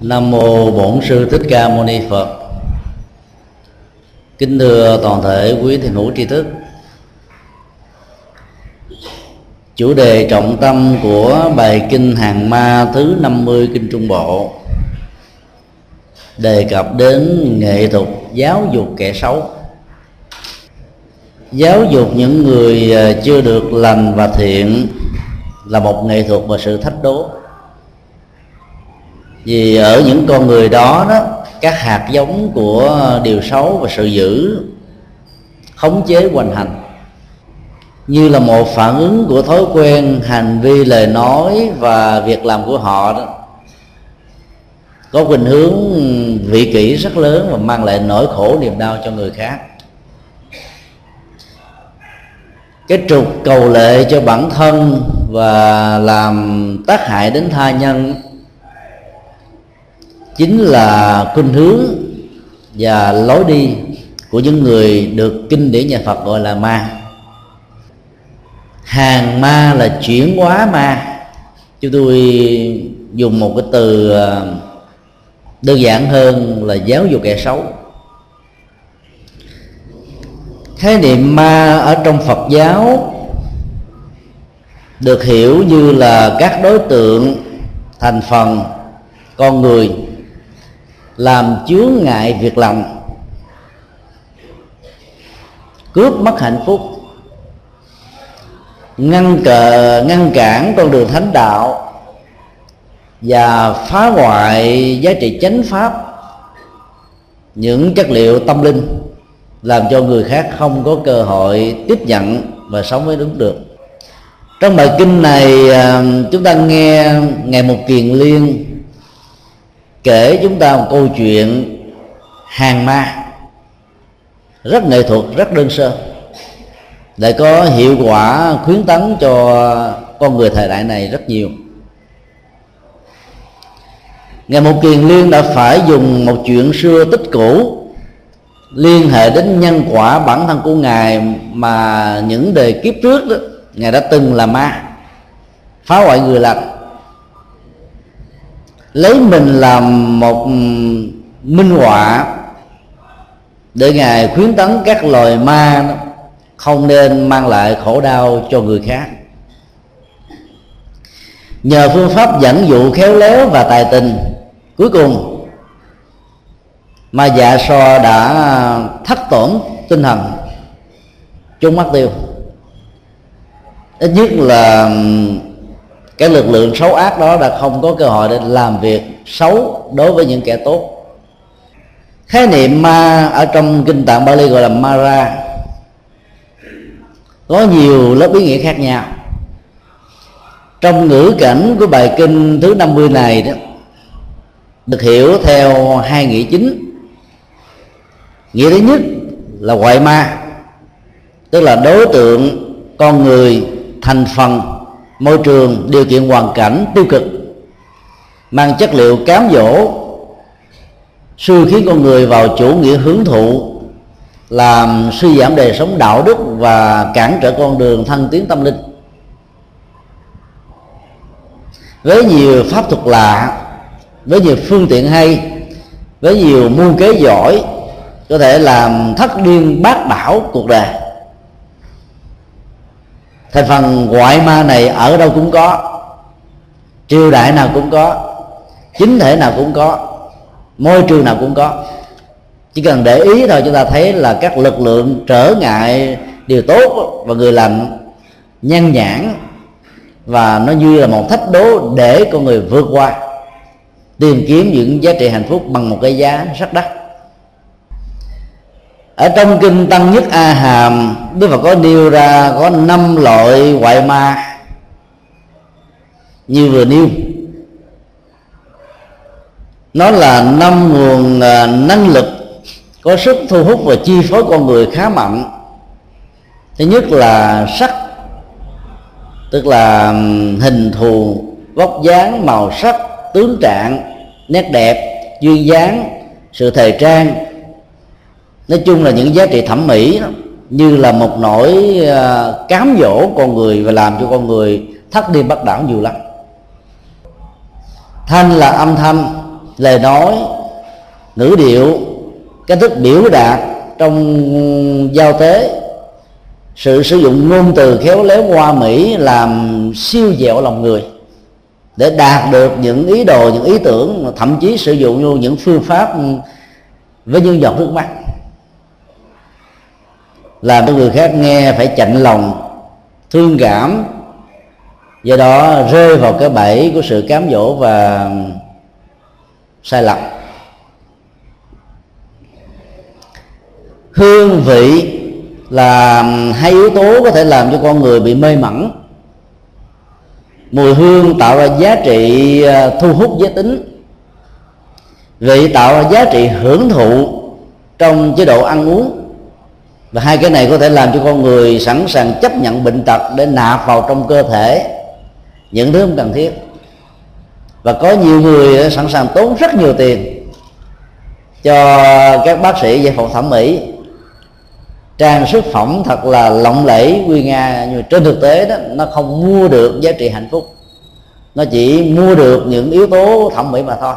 Nam mô Bổn sư Thích Ca Mâu Ni Phật. Kính thưa toàn thể quý thiền hữu tri thức. Chủ đề trọng tâm của bài kinh Hàng Ma thứ 50 kinh Trung Bộ đề cập đến nghệ thuật giáo dục kẻ xấu. Giáo dục những người à, chưa được lành và thiện là một nghệ thuật và sự thách đố vì ở những con người đó đó, các hạt giống của điều xấu và sự dữ khống chế hoành hành. Như là một phản ứng của thói quen hành vi lời nói và việc làm của họ đó, có khuynh hướng vị kỷ rất lớn và mang lại nỗi khổ niềm đau cho người khác. Cái trục cầu lệ cho bản thân và làm tác hại đến tha nhân chính là khuynh hướng và lối đi của những người được kinh điển nhà Phật gọi là ma. Hàng ma là chuyển hóa ma. Chúng tôi dùng một cái từ à, đơn giản hơn là giáo dục kẻ xấu. Khái niệm ma ở trong phật giáo được hiểu như là các đối tượng thành phần con người làm chướng ngại việc lành cướp mất hạnh phúc. Ngăn cờ, ngăn cản con đường thánh đạo và phá hoại giá trị chánh pháp. Những chất liệu tâm linh làm cho người khác không có cơ hội tiếp nhận và sống với đúng được. Trong bài kinh này à, chúng ta nghe ngày một kiền liên kể chúng ta một câu chuyện hàng ma. Rất nghệ thuật, rất đơn sơ. Lại có hiệu quả khuyến tấn cho con người thời đại này rất nhiều. Ngày một kiền liên đã phải dùng một chuyện xưa tích cũ liên hệ đến nhân quả bản thân của ngài mà những đời kiếp trước đó, ngài đã từng là ma, phá hoại người lành lấy mình làm một minh họa để ngài khuyến tấn các loài ma đó, không nên mang lại khổ đau cho người khác. Nhờ phương pháp dẫn dụ khéo léo và tài tình cuối cùng mà dạ so đã thất tổn tinh thần chung mắt tiêu. Ít nhất là cái lực lượng xấu ác đó đã không có cơ hội để làm việc xấu đối với những kẻ tốt. Khái niệm ma ở trong kinh tạng Bali gọi là Mara. Có nhiều lớp ý nghĩa khác nhau. Trong ngữ cảnh của bài kinh thứ 50 này đó, được hiểu theo hai nghĩa chính. Nghĩa thứ nhất là ngoại ma, tức là đối tượng con người thành phần môi trường điều kiện hoàn cảnh tiêu cực, mang chất liệu cám dỗ, sư khiến con người vào chủ nghĩa hưởng thụ, làm suy giảm đời sống đạo đức và cản trở con đường thăng tiến tâm linh. Với nhiều pháp thuật lạ, với nhiều phương tiện hay, với nhiều mưu kế giỏi, có thể làm thất điên bát đảo cuộc đời thành phần ngoại ma này ở đâu cũng có, triều đại nào cũng có, chính thể nào cũng có, môi trường nào cũng có. Chỉ cần để ý thôi, chúng ta thấy là các lực lượng trở ngại điều tốt và người lành nhân nhãn, và nó như là một thách đố để con người vượt qua, tìm kiếm những giá trị hạnh phúc bằng một cái giá rất đắt ở trong kinh tăng nhất a hàm đức phật có nêu ra có năm loại ngoại ma. Như vừa nêu. Nó là năm nguồn à, năng lực có sức thu hút và chi phối con người khá mạnh. Thứ nhất là sắc, tức là hình thù, vóc dáng, màu sắc, tướng trạng, nét đẹp, duyên dáng, sự thời trang nói chung là những giá trị thẩm mỹ đó, như là một nỗi ờ, cám dỗ con người và làm cho con người thất đi bắt đảo nhiều lắm. Thanh là âm thanh lời nói ngữ điệu cách thức biểu đạt trong giao tế. Sự sử dụng ngôn từ khéo léo hoa mỹ làm siêu dẹo lòng người. Để đạt được những ý đồ những ý tưởng thậm chí sử dụng những phương pháp với những giọt nước mắt làm cho người khác nghe phải chạnh lòng, thương cảm, do đó rơi vào cái bẫy của sự cám dỗ và sai lầm. Hương vị là hai yếu tố có thể làm cho con người bị mê mẩn. Mùi hương tạo ra giá trị à, thu hút giới tính. Vị tạo ra giá trị hưởng thụ trong chế độ ăn uống và hai cái này có thể làm cho con người sẵn sàng chấp nhận bệnh tật để nạp vào trong cơ thể. Những thứ không cần thiết. Và có nhiều người ờ, sẵn sàng tốn rất nhiều tiền cho các bác sĩ giải phẫu thẩm mỹ. Trang sức phẩm thật là lộng lẫy quy nga, nhưng mà trên thực tế đó, nó không mua được giá trị hạnh phúc. Nó chỉ mua được những yếu tố thẩm mỹ mà thôi.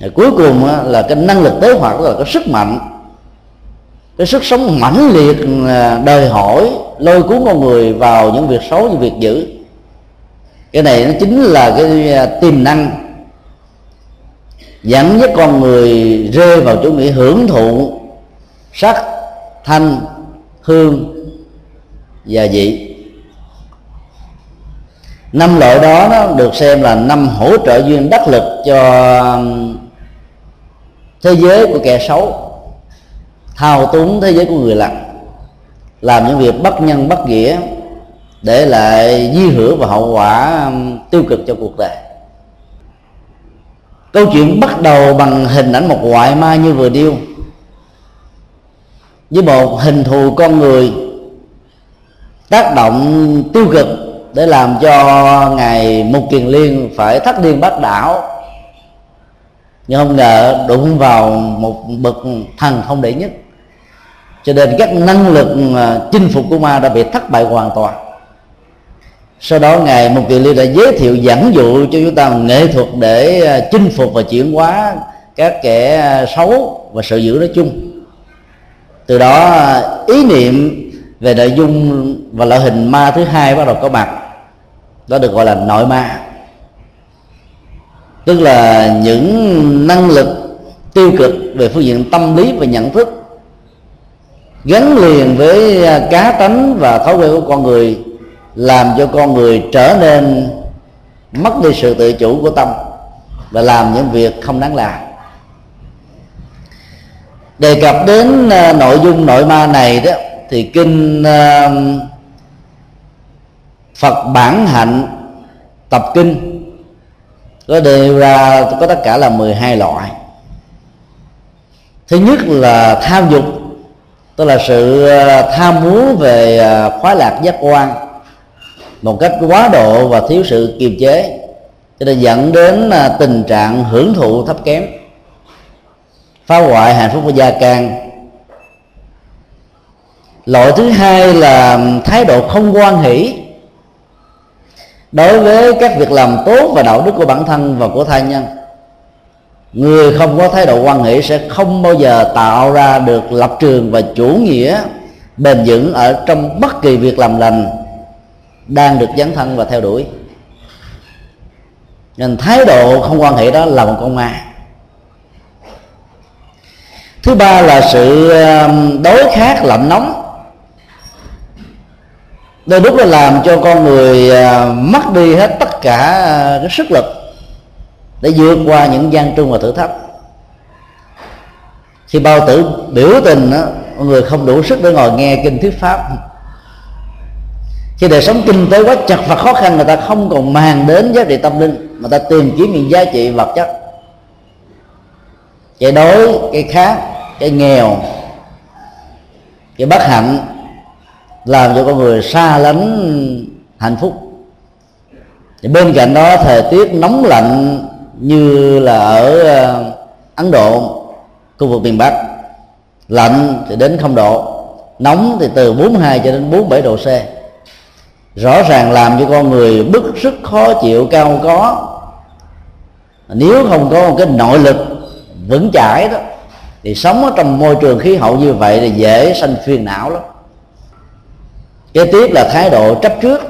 Rồi cuối cùng ờ, là cái năng lực tế hoạt là cái sức mạnh cái sức sống mãnh liệt ờ, đòi hỏi lôi cuốn con người vào những việc xấu, những việc dữ. Cái này nó chính là cái ờ, tiềm năng. Dẫn dắt con người rơi vào chủ nghĩa hưởng thụ, sắc, thanh, hương và vị năm loại đó nó được xem là năm hỗ trợ duyên đắc lực cho thế giới của kẻ xấu thao túng thế giới của người lặng làm những việc bất nhân bất nghĩa để lại di hưởng và hậu quả um, tiêu cực cho cuộc đời. Câu chuyện bắt đầu bằng hình ảnh một ngoại ma như vừa điêu với một hình thù con người tác động tiêu cực để làm cho ngài mục kiền liên phải thất điên bắt đảo. Nhưng không ngờ đụng vào một bậc thần không đệ nhất cho nên các năng lực à, chinh phục của ma đã bị thất bại hoàn toàn. Sau đó ngài một kiền liên đã giới thiệu dẫn dụ cho chúng ta nghệ thuật để à, chinh phục và chuyển hóa các kẻ à, xấu và sự dữ nói chung. Từ đó ý niệm về nội dung và loại hình ma thứ hai bắt đầu có mặt. Đó được gọi là nội ma. Tức là những năng lực tiêu cực về phương diện tâm lý và nhận thức gắn liền với à, cá tánh và thói quen của con người, làm cho con người trở nên mất đi sự tự chủ của tâm và làm những việc không đáng làm. Đề cập đến à, nội dung nội ma này đó, thì kinh à, Phật bản hạnh tập kinh có đề ra, có tất cả là 12 loại. Thứ nhất là tham dục tức là sự ờ, tham muốn về ờ, khoái lạc giác quan một cách quá độ và thiếu sự kiềm chế. Cho nên dẫn đến ờ, tình trạng hưởng thụ thấp kém. Phá hoại hạnh phúc của gia can. Loại thứ hai là thái độ không quan hỷ. Đối với các việc làm tốt và đạo đức của bản thân và của thai nhân người không có thái độ quan hệ sẽ không bao giờ tạo ra được lập trường và chủ nghĩa bền vững ở trong bất kỳ việc làm lành đang được dấn thân và theo đuổi. Nên thái độ không quan hệ đó là một con ma. Thứ ba là sự um, đối khác lạnh nóng. Đôi lúc là làm cho con người uh, mất đi hết tất cả uh, cái sức lực để vượt qua những gian truân và thử thách. Khi bao tử biểu tình đó, mọi người không đủ sức để ngồi nghe kinh thuyết pháp. Khi đời sống kinh tế quá chật và khó khăn người ta không còn màng đến giá trị tâm linh mà ta tìm kiếm những giá trị vật chất. Cái đói cái khác cái nghèo cái bất hạnh làm cho con người xa lánh hạnh phúc. Thì bên cạnh đó thời tiết nóng lạnh như là ở ờ, Ấn Độ, khu vực miền Bắc, lạnh thì đến không độ, nóng thì từ 42 cho đến 47 độ C. Rõ ràng làm cho con người bức sức khó chịu, cao có. Nếu không có một cái nội lực vững chãi đó, thì sống ở trong môi trường khí hậu như vậy thì dễ sanh phiền não lắm. Kế tiếp là thái độ chấp trước.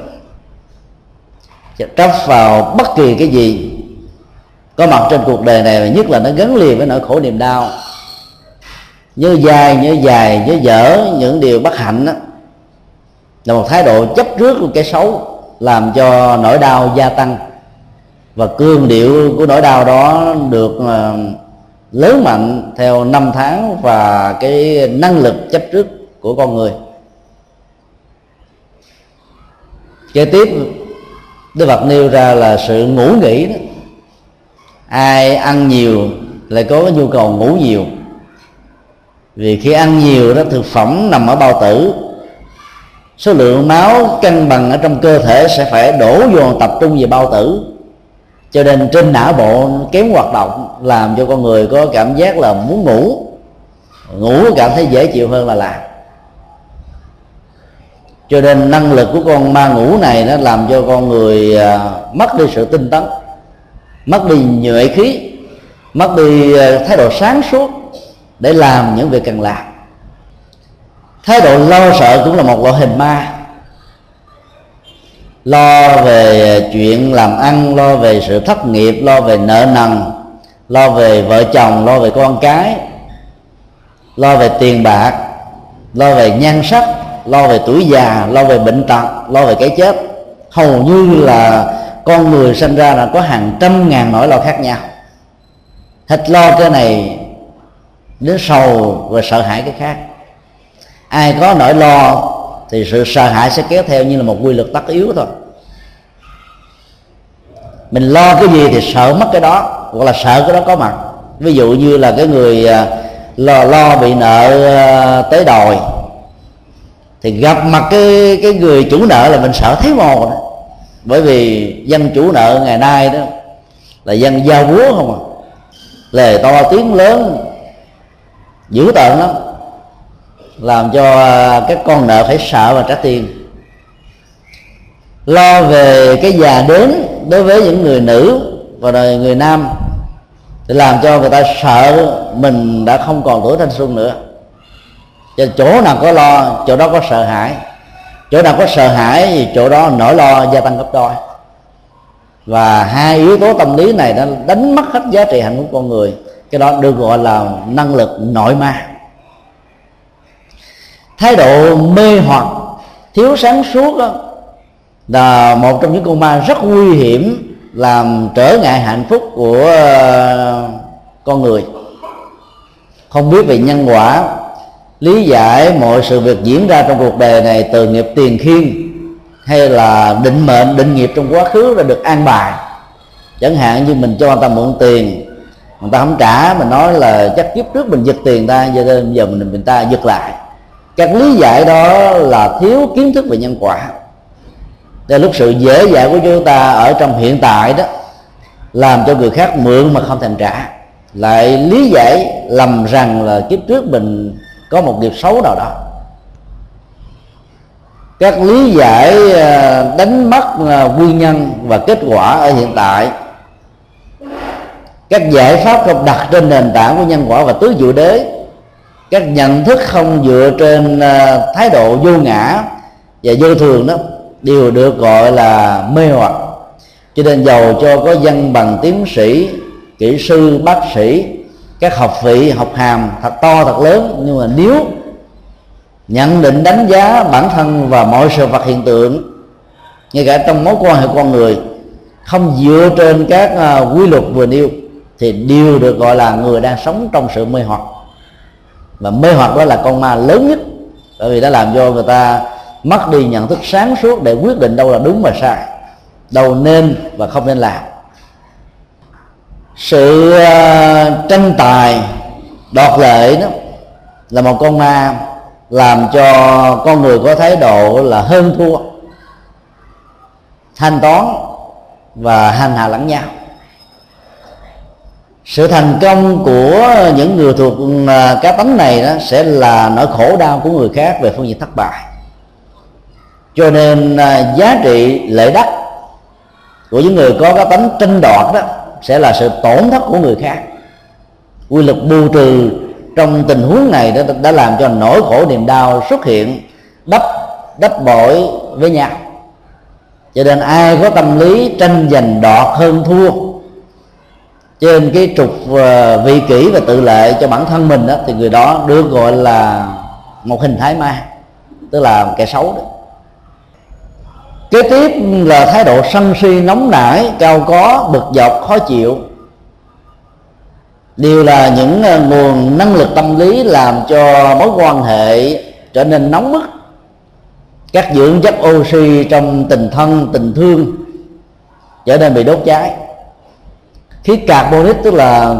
Chấp vào bất kỳ cái gì có mặt trên cuộc đời này nhất là nó gắn liền với nỗi khổ niềm đau. Nhớ dài nhớ dài, nhớ dở những điều bất hạnh đó là một thái độ chấp trước của cái xấu, làm cho nỗi đau gia tăng. Và cương điệu của nỗi đau đó được ờ, lớn mạnh theo năm tháng và cái năng lực chấp trước của con người. Kế tiếp, Đức Phật nêu ra là sự ngủ nghỉ đó ai ăn nhiều lại có cái nhu cầu ngủ nhiều. Vì khi ăn nhiều đó thực phẩm nằm ở bao tử. Số lượng máu cân bằng ở trong cơ thể sẽ phải đổ dồn tập trung về bao tử. Cho nên trên não bộ kém hoạt động làm cho con người có cảm giác là muốn ngủ. Ngủ cảm thấy dễ chịu hơn là làm. Cho nên năng lực của con ma ngủ này nó làm cho con người à, mất đi sự tinh tấn mất đi nhuệ khí, mất đi ờ, thái độ sáng suốt để làm những việc cần làm. Thái độ lo sợ cũng là một loại hình ma. Lo về chuyện làm ăn, lo về sự thất nghiệp, lo về nợ nần, lo về vợ chồng, lo về con cái, lo về tiền bạc, lo về nhan sắc, lo về tuổi già, lo về bệnh tật, lo về cái chết. Hầu như là con người sinh ra là có hàng trăm ngàn nỗi lo khác nhau. Hết lo cái này đến sầu và sợ hãi cái khác. Ai có nỗi lo thì sự sợ hãi sẽ kéo theo như là một quy luật tất yếu thôi. Mình lo cái gì thì sợ mất cái đó, hoặc là sợ cái đó có mặt. Ví dụ như là cái người à, lo lo bị nợ à, tới đòi, thì gặp mặt cái cái người chủ nợ là mình sợ thấy mồ đó bởi vì dân chủ nợ ngày nay đó là dân giao búa không à. Lề to tiếng lớn, dữ tợn lắm. Làm cho à, các con nợ phải sợ và trả tiền. Lo về cái già đến đối với những người nữ và người nam để làm cho người ta sợ mình đã không còn tuổi thanh xuân nữa. Chỗ nào có lo, chỗ đó có sợ hãi chỗ nào có sợ hãi thì chỗ đó nỗi lo gia tăng gấp đôi. Và hai yếu tố tâm lý này đã đánh mất hết giá trị hạnh phúc con người. Cái đó được gọi là năng lực nội ma. Thái độ mê hoặc thiếu sáng suốt đó, là một trong những con ma rất nguy hiểm làm trở ngại hạnh phúc của con người. Không biết về nhân quả lý giải mọi sự việc diễn ra trong cuộc đời này từ nghiệp tiền khiên hay là định mệnh, định nghiệp trong quá khứ đã được an bài. Chẳng hạn như mình cho người ta mượn tiền người ta không trả mình nói là chắc kiếp trước mình giật tiền ta giờ giờ mình mình ta giật lại. Các lý giải đó là thiếu kiến thức về nhân quả. Để lúc sự dễ dãi của chúng ta ở trong hiện tại đó, làm cho người khác mượn mà không thèm trả. Lại lý giải lầm rằng là kiếp trước mình có một nghiệp xấu nào đó. Các lý giải ờ, đánh mất ờ, nguyên nhân và kết quả ở hiện tại. Các giải pháp không đặt trên nền tảng của nhân quả và tứ diệu đế. Các nhận thức không dựa trên ờ, thái độ vô ngã và vô thường đó, đều được gọi là mê hoặc. Cho nên giàu cho có dân bằng tiến sĩ, kỹ sư, bác sĩ các học vị học hàm thật to thật lớn. Nhưng mà nếu nhận định đánh giá bản thân và mọi sự vật hiện tượng ngay cả trong mối quan hệ con người không dựa trên các uh, quy luật vừa nêu thì đều được gọi là người đang sống trong sự mê hoặc. Và mê hoặc đó là con ma lớn nhất bởi vì đã làm cho người ta mất đi nhận thức sáng suốt để quyết định đâu là đúng và sai đâu nên và không nên làm sự à, tranh tài, đoạt lệ đó là một con ma làm cho con người có thái độ là hơn thua, thanh toán và hành hạ lẫn nhau. Sự thành công của những người thuộc à, cá tánh này đó sẽ là nỗi khổ đau của người khác về phương diện thất bại. Cho nên à, giá trị lệ đắc của những người có cá tánh tranh đoạt đó sẽ là sự tổn thất của người khác. Quy luật bù trừ trong tình huống này đã, đã làm cho nỗi khổ niềm đau xuất hiện đắp đắp bội với nhau. Cho nên ai có tâm lý tranh giành đọt hơn thua trên cái trục ờ, vị kỷ và tự lệ cho bản thân mình đó, thì người đó được gọi là một hình thái ma tức là kẻ xấu đó kế tiếp là thái độ sân si nóng nảy cao có bực dọc khó chịu. Đều là những ờ, nguồn năng lực tâm lý làm cho mối quan hệ trở nên nóng bức. Các dưỡng chất oxy trong tình thân tình thương trở nên bị đốt cháy. Khí carbonic tức là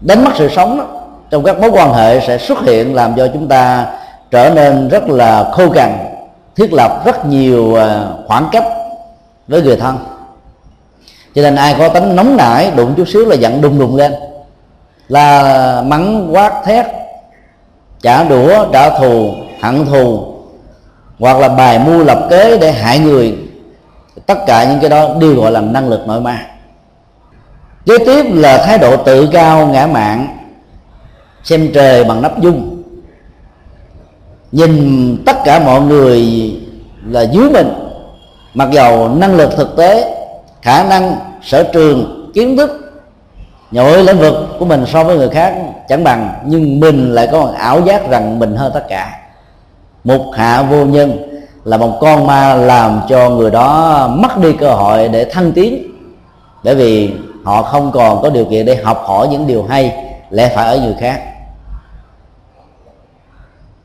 đánh mất sự sống đó, trong các mối quan hệ sẽ xuất hiện làm cho chúng ta trở nên rất là khô cằn thiết lập rất nhiều à, khoảng cách với người thân. Cho nên ai có tính nóng nảy, đụng chút xíu là giận đùng đùng lên. Là mắng, quát, thét, trả đũa, trả thù, hận thù, hoặc là bài mưu lập kế để hại người, tất cả những cái đó đều gọi là năng lực nội ma. Kế tiếp là thái độ tự cao, ngã mạn, xem trời bằng nắp dung nhìn tất cả mọi người là dưới mình. Mặc dầu năng lực thực tế, khả năng, sở trường, kiến thức nhội lĩnh vực của mình so với người khác chẳng bằng, nhưng mình lại có một ảo giác rằng mình hơn tất cả. Một hạ vô nhân là một con ma làm cho người đó mất đi cơ hội để thăng tiến. Bởi vì họ không còn có điều kiện để học hỏi những điều hay, lẽ phải ở người khác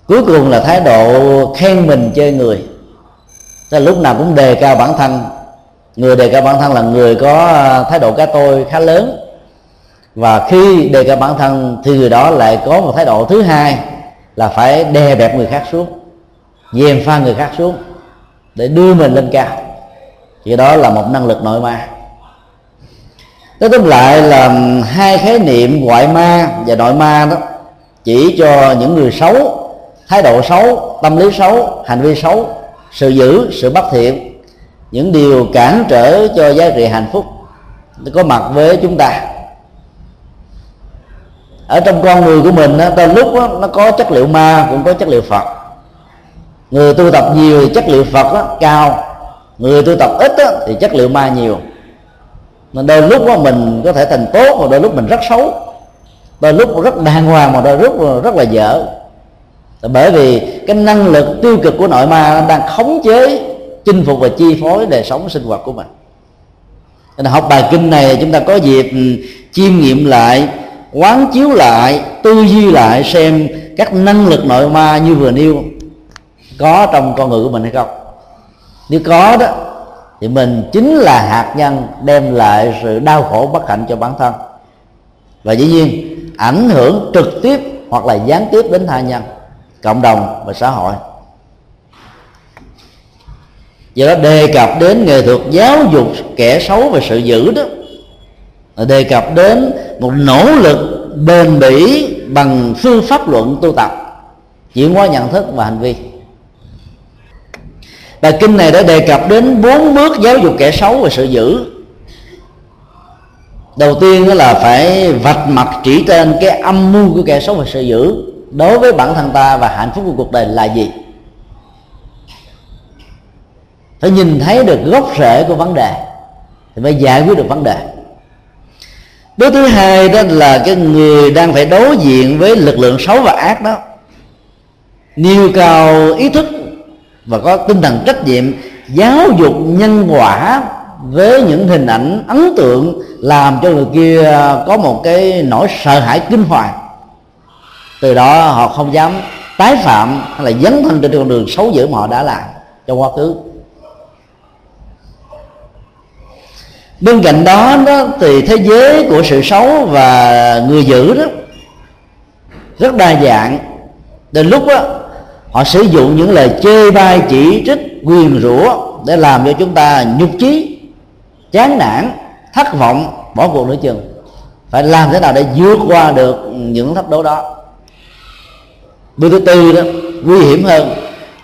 cuối cùng là thái độ khen mình chơi người. Tức là lúc nào cũng đề cao bản thân. Người đề cao bản thân là người có à, thái độ cá tôi khá lớn. Và khi đề cao bản thân thì người đó lại có một thái độ thứ hai là phải đè bẹp người khác xuống dèm pha người khác xuống để đưa mình lên cao. Thì đó là một năng lực nội ma. Nói tóm lại là hai khái niệm ngoại ma và nội ma đó chỉ cho những người xấu thái độ xấu tâm lý xấu hành vi xấu sự dữ sự bất thiện những điều cản trở cho giá trị hạnh phúc có mặt với chúng ta. Ở trong con người của mình đó, đôi lúc đó, nó có chất liệu ma cũng có chất liệu phật. Người tu tập nhiều thì chất liệu phật đó, cao. Người tu tập ít đó, thì chất liệu ma nhiều. Nên đôi lúc đó, mình có thể thành tốt mà đôi lúc mình rất xấu. Đôi lúc rất đàng hoàng mà đôi lúc rất là dở bởi vì cái năng lực tiêu cực của nội ma đang khống chế, chinh phục và chi phối đời sống sinh hoạt của mình. Nên học bài kinh này chúng ta có dịp ừ, chiêm nghiệm lại, quán chiếu lại, tư duy lại xem các năng lực nội ma như vừa nêu có trong con người của mình hay không. Nếu có đó, thì mình chính là hạt nhân đem lại sự đau khổ bất hạnh cho bản thân. Và dĩ nhiên, ảnh hưởng trực tiếp hoặc là gián tiếp đến tha nhân cộng đồng và xã hội. Do đó đề cập đến nghệ thuật giáo dục kẻ xấu và sự dữ đó đề cập đến một nỗ lực bền bỉ bằng phương pháp luận tu tập, chuyển hóa nhận thức và hành vi. Bài kinh này đã đề cập đến bốn bước giáo dục kẻ xấu và sự dữ. Đầu tiên đó là phải vạch mặt chỉ tên cái âm mưu của kẻ xấu và sự dữ đối với bản thân ta và hạnh phúc của cuộc đời là gì? Phải nhìn thấy được gốc rễ của vấn đề, thì mới giải quyết được vấn đề. Bước thứ hai đó là cái người đang phải đối diện với lực lượng xấu và ác đó, nêu cao ý thức và có tinh thần trách nhiệm giáo dục nhân quả với những hình ảnh ấn tượng làm cho người kia có một cái nỗi sợ hãi kinh hoàng từ đó họ không dám tái phạm hay là dấn thân trên con đường xấu dữ mà họ đã làm trong quá khứ. Bên cạnh đó đó thì thế giới của sự xấu và người dữ đó rất đa dạng. Đến lúc đó họ sử dụng những lời chê bai, chỉ trích quyền rủa để làm cho chúng ta nhục chí, chán nản, thất vọng, bỏ cuộc nửa chừng. Phải làm thế nào để vượt qua được những thách đố đó? Bước thứ tư đó, nguy hiểm hơn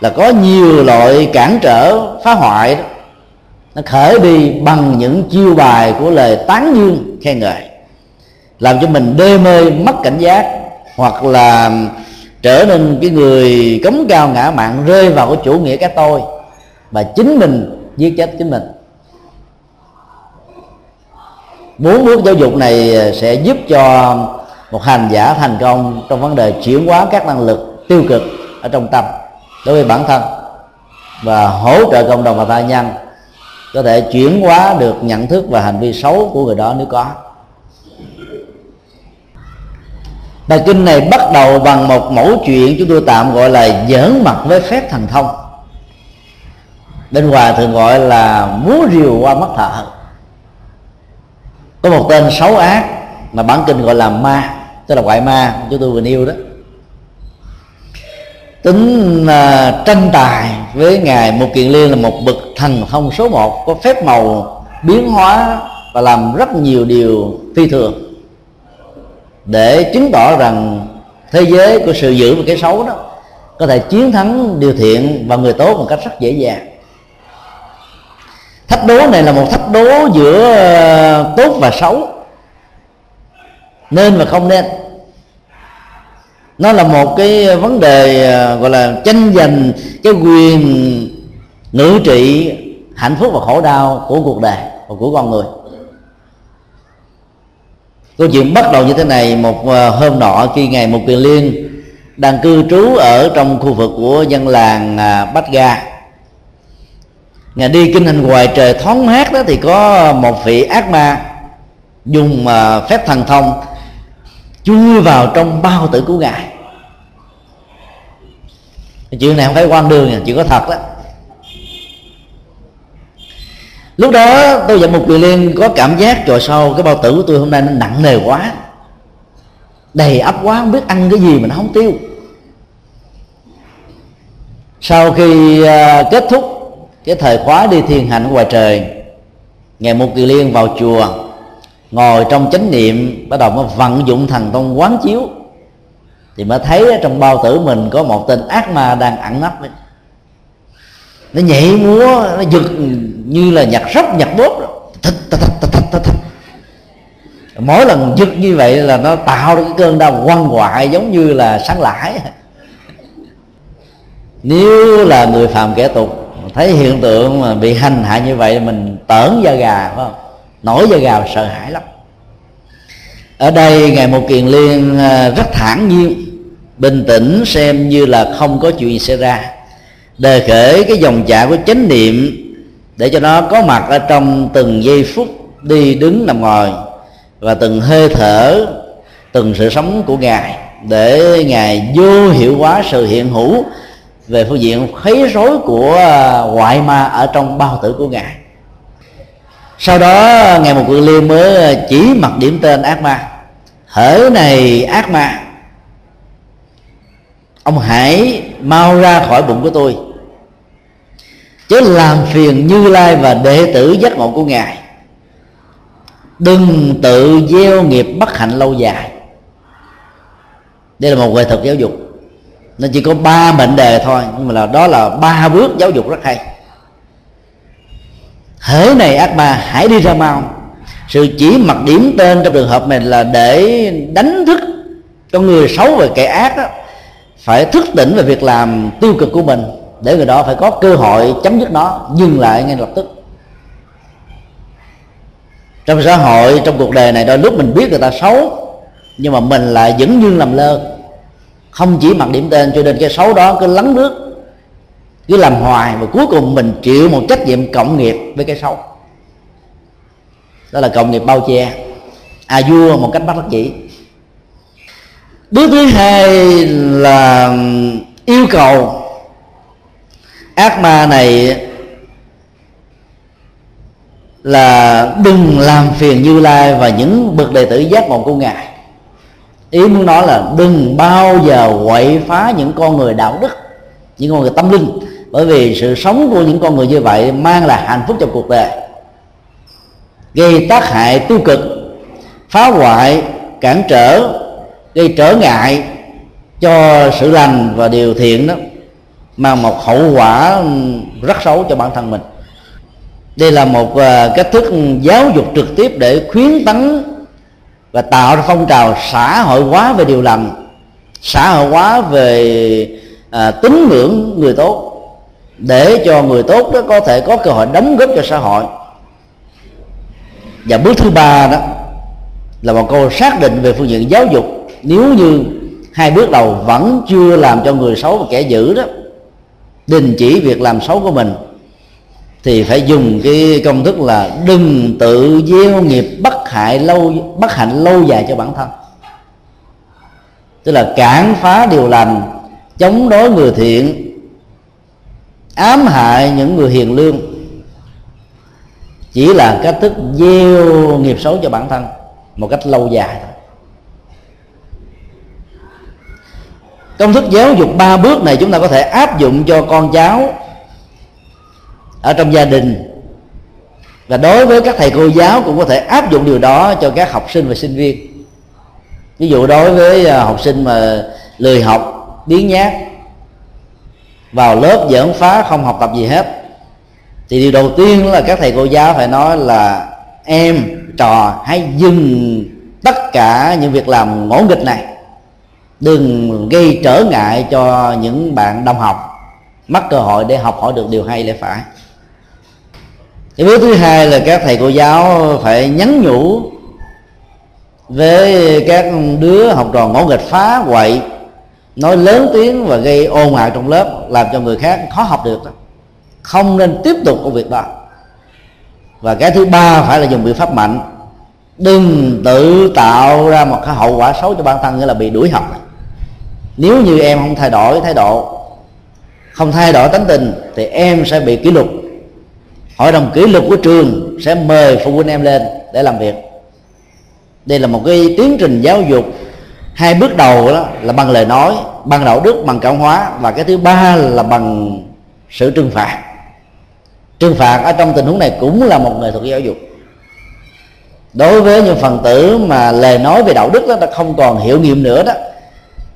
là có nhiều loại cản trở phá hoại đó. Nó khởi đi bằng những chiêu bài của lời tán dương khen ngợi, làm cho mình đê mê mất cảnh giác, hoặc là trở nên cái người cống cao ngã mạng rơi vào cái chủ nghĩa cái tôi và chính mình giết chết chính mình. Muốn bước giáo dục này sẽ giúp cho một hành giả thành công trong vấn đề chuyển hóa các năng lực tiêu cực ở trong tâm đối với bản thân và hỗ trợ cộng đồng và tha nhân, có thể chuyển hóa được nhận thức và hành vi xấu của người đó nếu có. Bài kinh này bắt đầu bằng một mẫu chuyện chúng tôi tạm gọi là giỡn mặt với phép thành thông. Bên ngoài thường gọi là múa rìu qua mắt thợ. Có một tên xấu ác mà bản kinh gọi là ma tức là ngoại ma chúng tôi vừa nêu đó. Tính uh, tranh tài với ngài một kiện liên là một bậc thần thông số một có phép màu biến hóa và làm rất nhiều điều phi thường. Để chứng tỏ rằng thế giới của sự dữ và cái xấu đó có thể chiến thắng điều thiện và người tốt một cách rất dễ dàng. Thách đố này là một thách đố giữa à, tốt và xấu nên và không nên. Nó là một cái vấn đề à, gọi là tranh giành cái quyền ngữ trị hạnh phúc và khổ đau của cuộc đời và của con người. Câu chuyện bắt đầu như thế này, một à, hôm nọ khi ngày một kiền liên đang cư trú ở trong khu vực của dân làng à, bách ga. Ngày đi kinh hành ngoài trời thoáng mát đó thì có một vị ác ma dùng phép thần thông chui vào trong bao tử của ngài. Chuyện này không phải quan đường chuyện có thật đó. Lúc đó tôi và một người liên có cảm giác rồi sau cái bao tử của tôi hôm nay nó nặng nề quá. Đầy ấp quá, không biết ăn cái gì mà nó không tiêu. Sau khi à, kết thúc cái thời khóa đi thiền hành ngoài trời, ngày một kỳ liên vào chùa ngồi trong chánh niệm, bắt đầu mới vận dụng thần thông quán chiếu. Thì mới thấy trong bao tử mình có một tên ác ma đang ẩn nấp ấy. nó nhảy múa, nó giật như là nhặt róc, nhặt bóp mỗi lần giật như vậy là nó tạo ra cái cơn đau quan hoại giống như là sáng lãi. Nếu là người phàm kẻ tục, thấy hiện tượng mà bị hành hạ như vậy, mình tởn da gà, phải không? Nổi da gà sợ hãi lắm. Ở đây ngài một kiền liên à, rất thản nhiên, bình tĩnh xem như là không có chuyện xảy ra. Đề khởi cái dòng chảy của chánh niệm để cho nó có mặt ở trong từng giây phút đi đứng nằm ngồi và từng hơi thở, từng sự sống của ngài để ngài vô hiệu hóa sự hiện hữu về phương diện khấy rối của à, ngoại ma ở trong bao tử của ngài sau đó, ngày một cự liêm mới ờ, chỉ mặc điểm tên ác ma. Hỡi này ác ma. Ông hãy mau ra khỏi bụng của tôi. Chứ làm phiền như lai và đệ tử giác ngộ của ngài. Đừng tự gieo nghiệp bất hạnh lâu dài. Đây là một nghệ thuật giáo dục. Nó chỉ có ba mệnh đề thôi, nhưng mà là đó là ba bước giáo dục rất hay hễ này ác ma hãy đi ra mau. Sự chỉ mặc điểm tên trong trường hợp này là để đánh thức con người xấu và kẻ ác đó, phải thức tỉnh về việc làm tiêu cực của mình để người đó phải có cơ hội chấm dứt nó dừng lại ngay lập tức. Trong xã hội trong cuộc đời này đôi lúc mình biết người ta xấu nhưng mà mình lại vẫn như làm lơ. Không chỉ mặc điểm tên cho nên cái xấu đó cứ lắng nước cứ làm hoài và cuối cùng mình chịu một trách nhiệm cộng nghiệp với cái xấu. Đó là cộng nghiệp bao che. À vua một cách bắt đắc dĩ. Bước thứ hai là yêu cầu. Ác ma này là đừng làm phiền như lai và những bậc đệ tử giác ngộ của ngài. Ý muốn nói là đừng bao giờ quậy phá những con người đạo đức, những con người tâm linh bởi vì sự sống của những con người như vậy mang lại hạnh phúc cho cuộc đời. Gây tác hại tiêu cực phá hoại cản trở gây trở ngại cho sự lành và điều thiện đó mang một hậu quả rất xấu cho bản thân mình. Đây là một à, cách thức giáo dục trực tiếp để khuyến tấn và tạo ra phong trào xã hội hóa về điều lành xã hội hóa về à, tín ngưỡng người tốt để cho người tốt đó có thể có cơ hội đóng góp cho xã hội. Và bước thứ ba đó là một câu xác định về phương diện giáo dục. Nếu như hai bước đầu vẫn chưa làm cho người xấu và kẻ dữ đó đình chỉ việc làm xấu của mình, thì phải dùng cái công thức là đừng tự gieo nghiệp bất hại lâu, bất hạnh lâu dài cho bản thân. Tức là cản phá điều lành, chống đối người thiện ám hại những người hiền lương. Chỉ là cách thức gieo nghiệp xấu cho bản thân một cách lâu dài thôi. Công thức giáo dục ba bước này chúng ta có thể áp dụng cho con cháu ở trong gia đình. Và đối với các thầy cô giáo cũng có thể áp dụng điều đó cho các học sinh và sinh viên. Ví dụ đối với à, học sinh mà lười học biến nhát vào lớp giỡn phá không học tập gì hết. Thì điều đầu tiên là các thầy cô giáo phải nói là em, trò hãy dừng tất cả những việc làm ngỗ nghịch này. Đừng gây trở ngại cho những bạn đồng học mất cơ hội để học hỏi được điều hay lẽ phải. Cái bước thứ hai là các thầy cô giáo phải nhắn nhủ với các đứa học trò ngỗ nghịch phá quậy nói lớn tiếng và gây ồn ào trong lớp làm cho người khác khó học được. Không nên tiếp tục công việc đó. Và cái thứ ba phải là dùng biện pháp mạnh. Đừng tự tạo ra một cái hậu quả xấu cho bản thân nghĩa là bị đuổi học. Nếu như em không thay đổi thái độ, không thay đổi tính tình, thì em sẽ bị kỷ luật. Hội đồng kỷ luật của trường sẽ mời phụ huynh em lên để làm việc. Đây là một cái tiến trình giáo dục hai bước đầu đó là bằng lời nói, bằng đạo đức, bằng cảm hóa, và cái thứ ba là bằng sự trừng phạt. Trừng phạt ở trong tình huống này cũng là một nghệ thuật giáo dục. Đối với những phần tử mà lời nói về đạo đức đó đã không còn hiệu nghiệm nữa đó,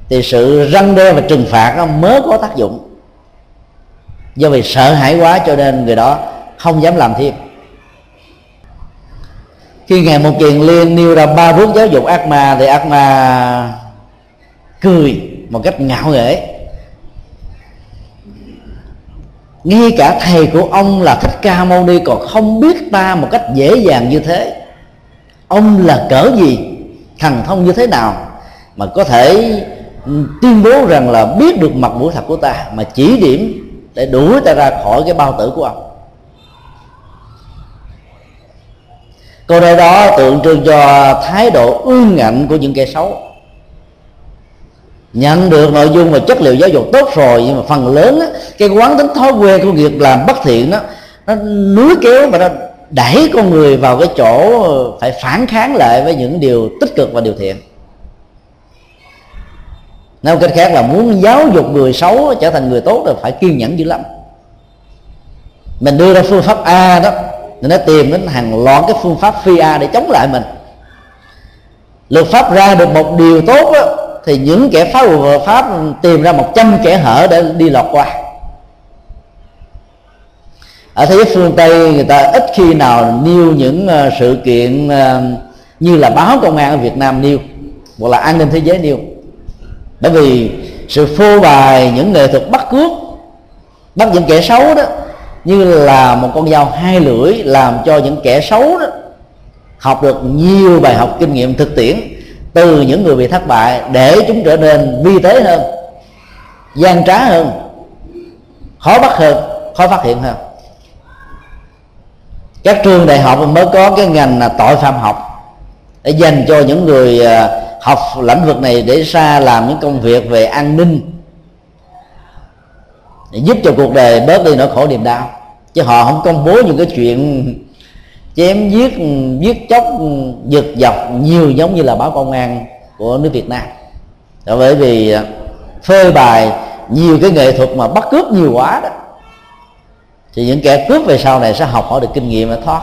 thì sự răng đe và trừng phạt nó mới có tác dụng. Do vì sợ hãi quá cho nên người đó không dám làm thêm khi ngài một kiền liên nêu ra ba bước giáo dục ác ma, thì ác ma cười một cách ngạo nghễ. Ngay cả thầy của ông là thích ca mâu ni còn không biết ta một cách dễ dàng như thế. Ông là cỡ gì, thần thông như thế nào, mà có thể tuyên bố rằng là biết được mặt mũi thật của ta, mà chỉ điểm để đuổi ta ra khỏi cái bao tử của ông. Câu nói đó tượng trưng cho thái độ ương ngạnh của những kẻ xấu. Nhận được nội dung và chất liệu giáo dục tốt rồi nhưng mà phần lớn á, cái quán tính thói quen của việc làm bất thiện đó nó núi kéo và nó đẩy con người vào cái chỗ phải phản kháng lại với những điều tích cực và điều thiện. Nói cách khác là muốn giáo dục người xấu trở thành người tốt là phải kiên nhẫn dữ lắm. Mình đưa ra phương pháp a đó nên nó tìm đến hàng loạt cái phương pháp phi a để chống lại mình. Luật pháp ra được một điều tốt đó, thì những kẻ phá luật pháp tìm ra một trăm kẻ hở để đi lọt qua. Ở thế giới phương tây người ta ít khi nào nêu những ờ, sự kiện ờ, như là báo công an ở việt nam nêu hoặc là an ninh thế giới nêu. Bởi vì sự phô bày những nghệ thuật bắt cướp bắt những kẻ xấu đó như là một con dao hai lưỡi làm cho những kẻ xấu đó học được nhiều bài học kinh nghiệm thực tiễn từ những người bị thất bại để chúng trở nên vi tế hơn, gian trá hơn, khó bắt hơn, khó phát hiện hơn. Các trường đại học mới có cái ngành là tội phạm học để dành cho những người à, học lĩnh vực này để ra làm những công việc về an ninh để giúp cho cuộc đời bớt đi nỗi khổ niềm đau. Chứ họ không công bố những cái chuyện chém giết giết chóc giật dọc nhiều giống như là báo công an của nước Việt Nam. Đó bởi vì à, phơi bài nhiều cái nghệ thuật mà bắt cướp nhiều quá đó. Thì những kẻ cướp về sau này sẽ học hỏi được kinh nghiệm và thoát.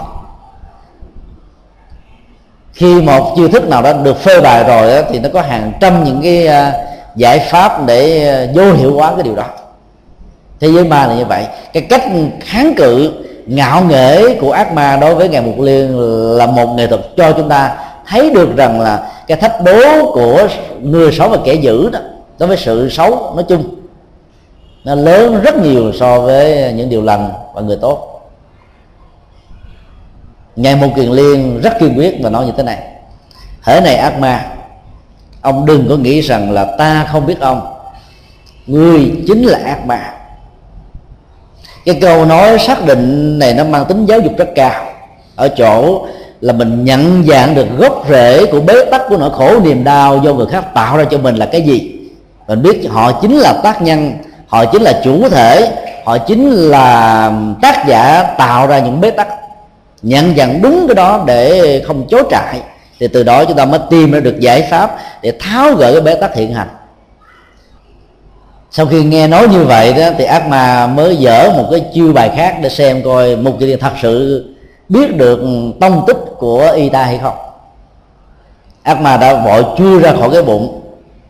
Khi một chiêu thức nào đó được phơi bài rồi đó, thì nó có hàng trăm những cái à, giải pháp để à, vô hiệu hóa cái điều đó thế giới ma là như vậy. Cái cách kháng cự, ngạo nghễ của ác ma đối với ngài mục liên là một nghệ thuật cho chúng ta thấy được rằng là cái thách đố của người xấu và kẻ dữ đó, đối với sự xấu nói chung, nó lớn rất nhiều so với những điều lành và người tốt. Ngài mục kiền liên rất kiên quyết và nói như thế này, hễ này ác ma, ông đừng có nghĩ rằng là ta không biết ông. Người chính là ác ma cái câu nói xác định này nó mang tính giáo dục rất cao. Ở chỗ là mình nhận dạng được gốc rễ của bế tắc của nỗi khổ niềm đau do người khác tạo ra cho mình là cái gì. Mình biết họ chính là tác nhân, họ chính là chủ thể, họ chính là tác giả tạo ra những bế tắc. Nhận dạng đúng cái đó để không chối trại, thì từ đó chúng ta mới tìm ra được giải pháp để tháo gỡ cái bế tắc hiện hành sau khi nghe nói như vậy đó, thì ác ma mới dở một cái chiêu bài khác để xem coi mục cái thật sự biết được tông tích của y ta hay không. Ác ma đã vội chui ra khỏi cái bụng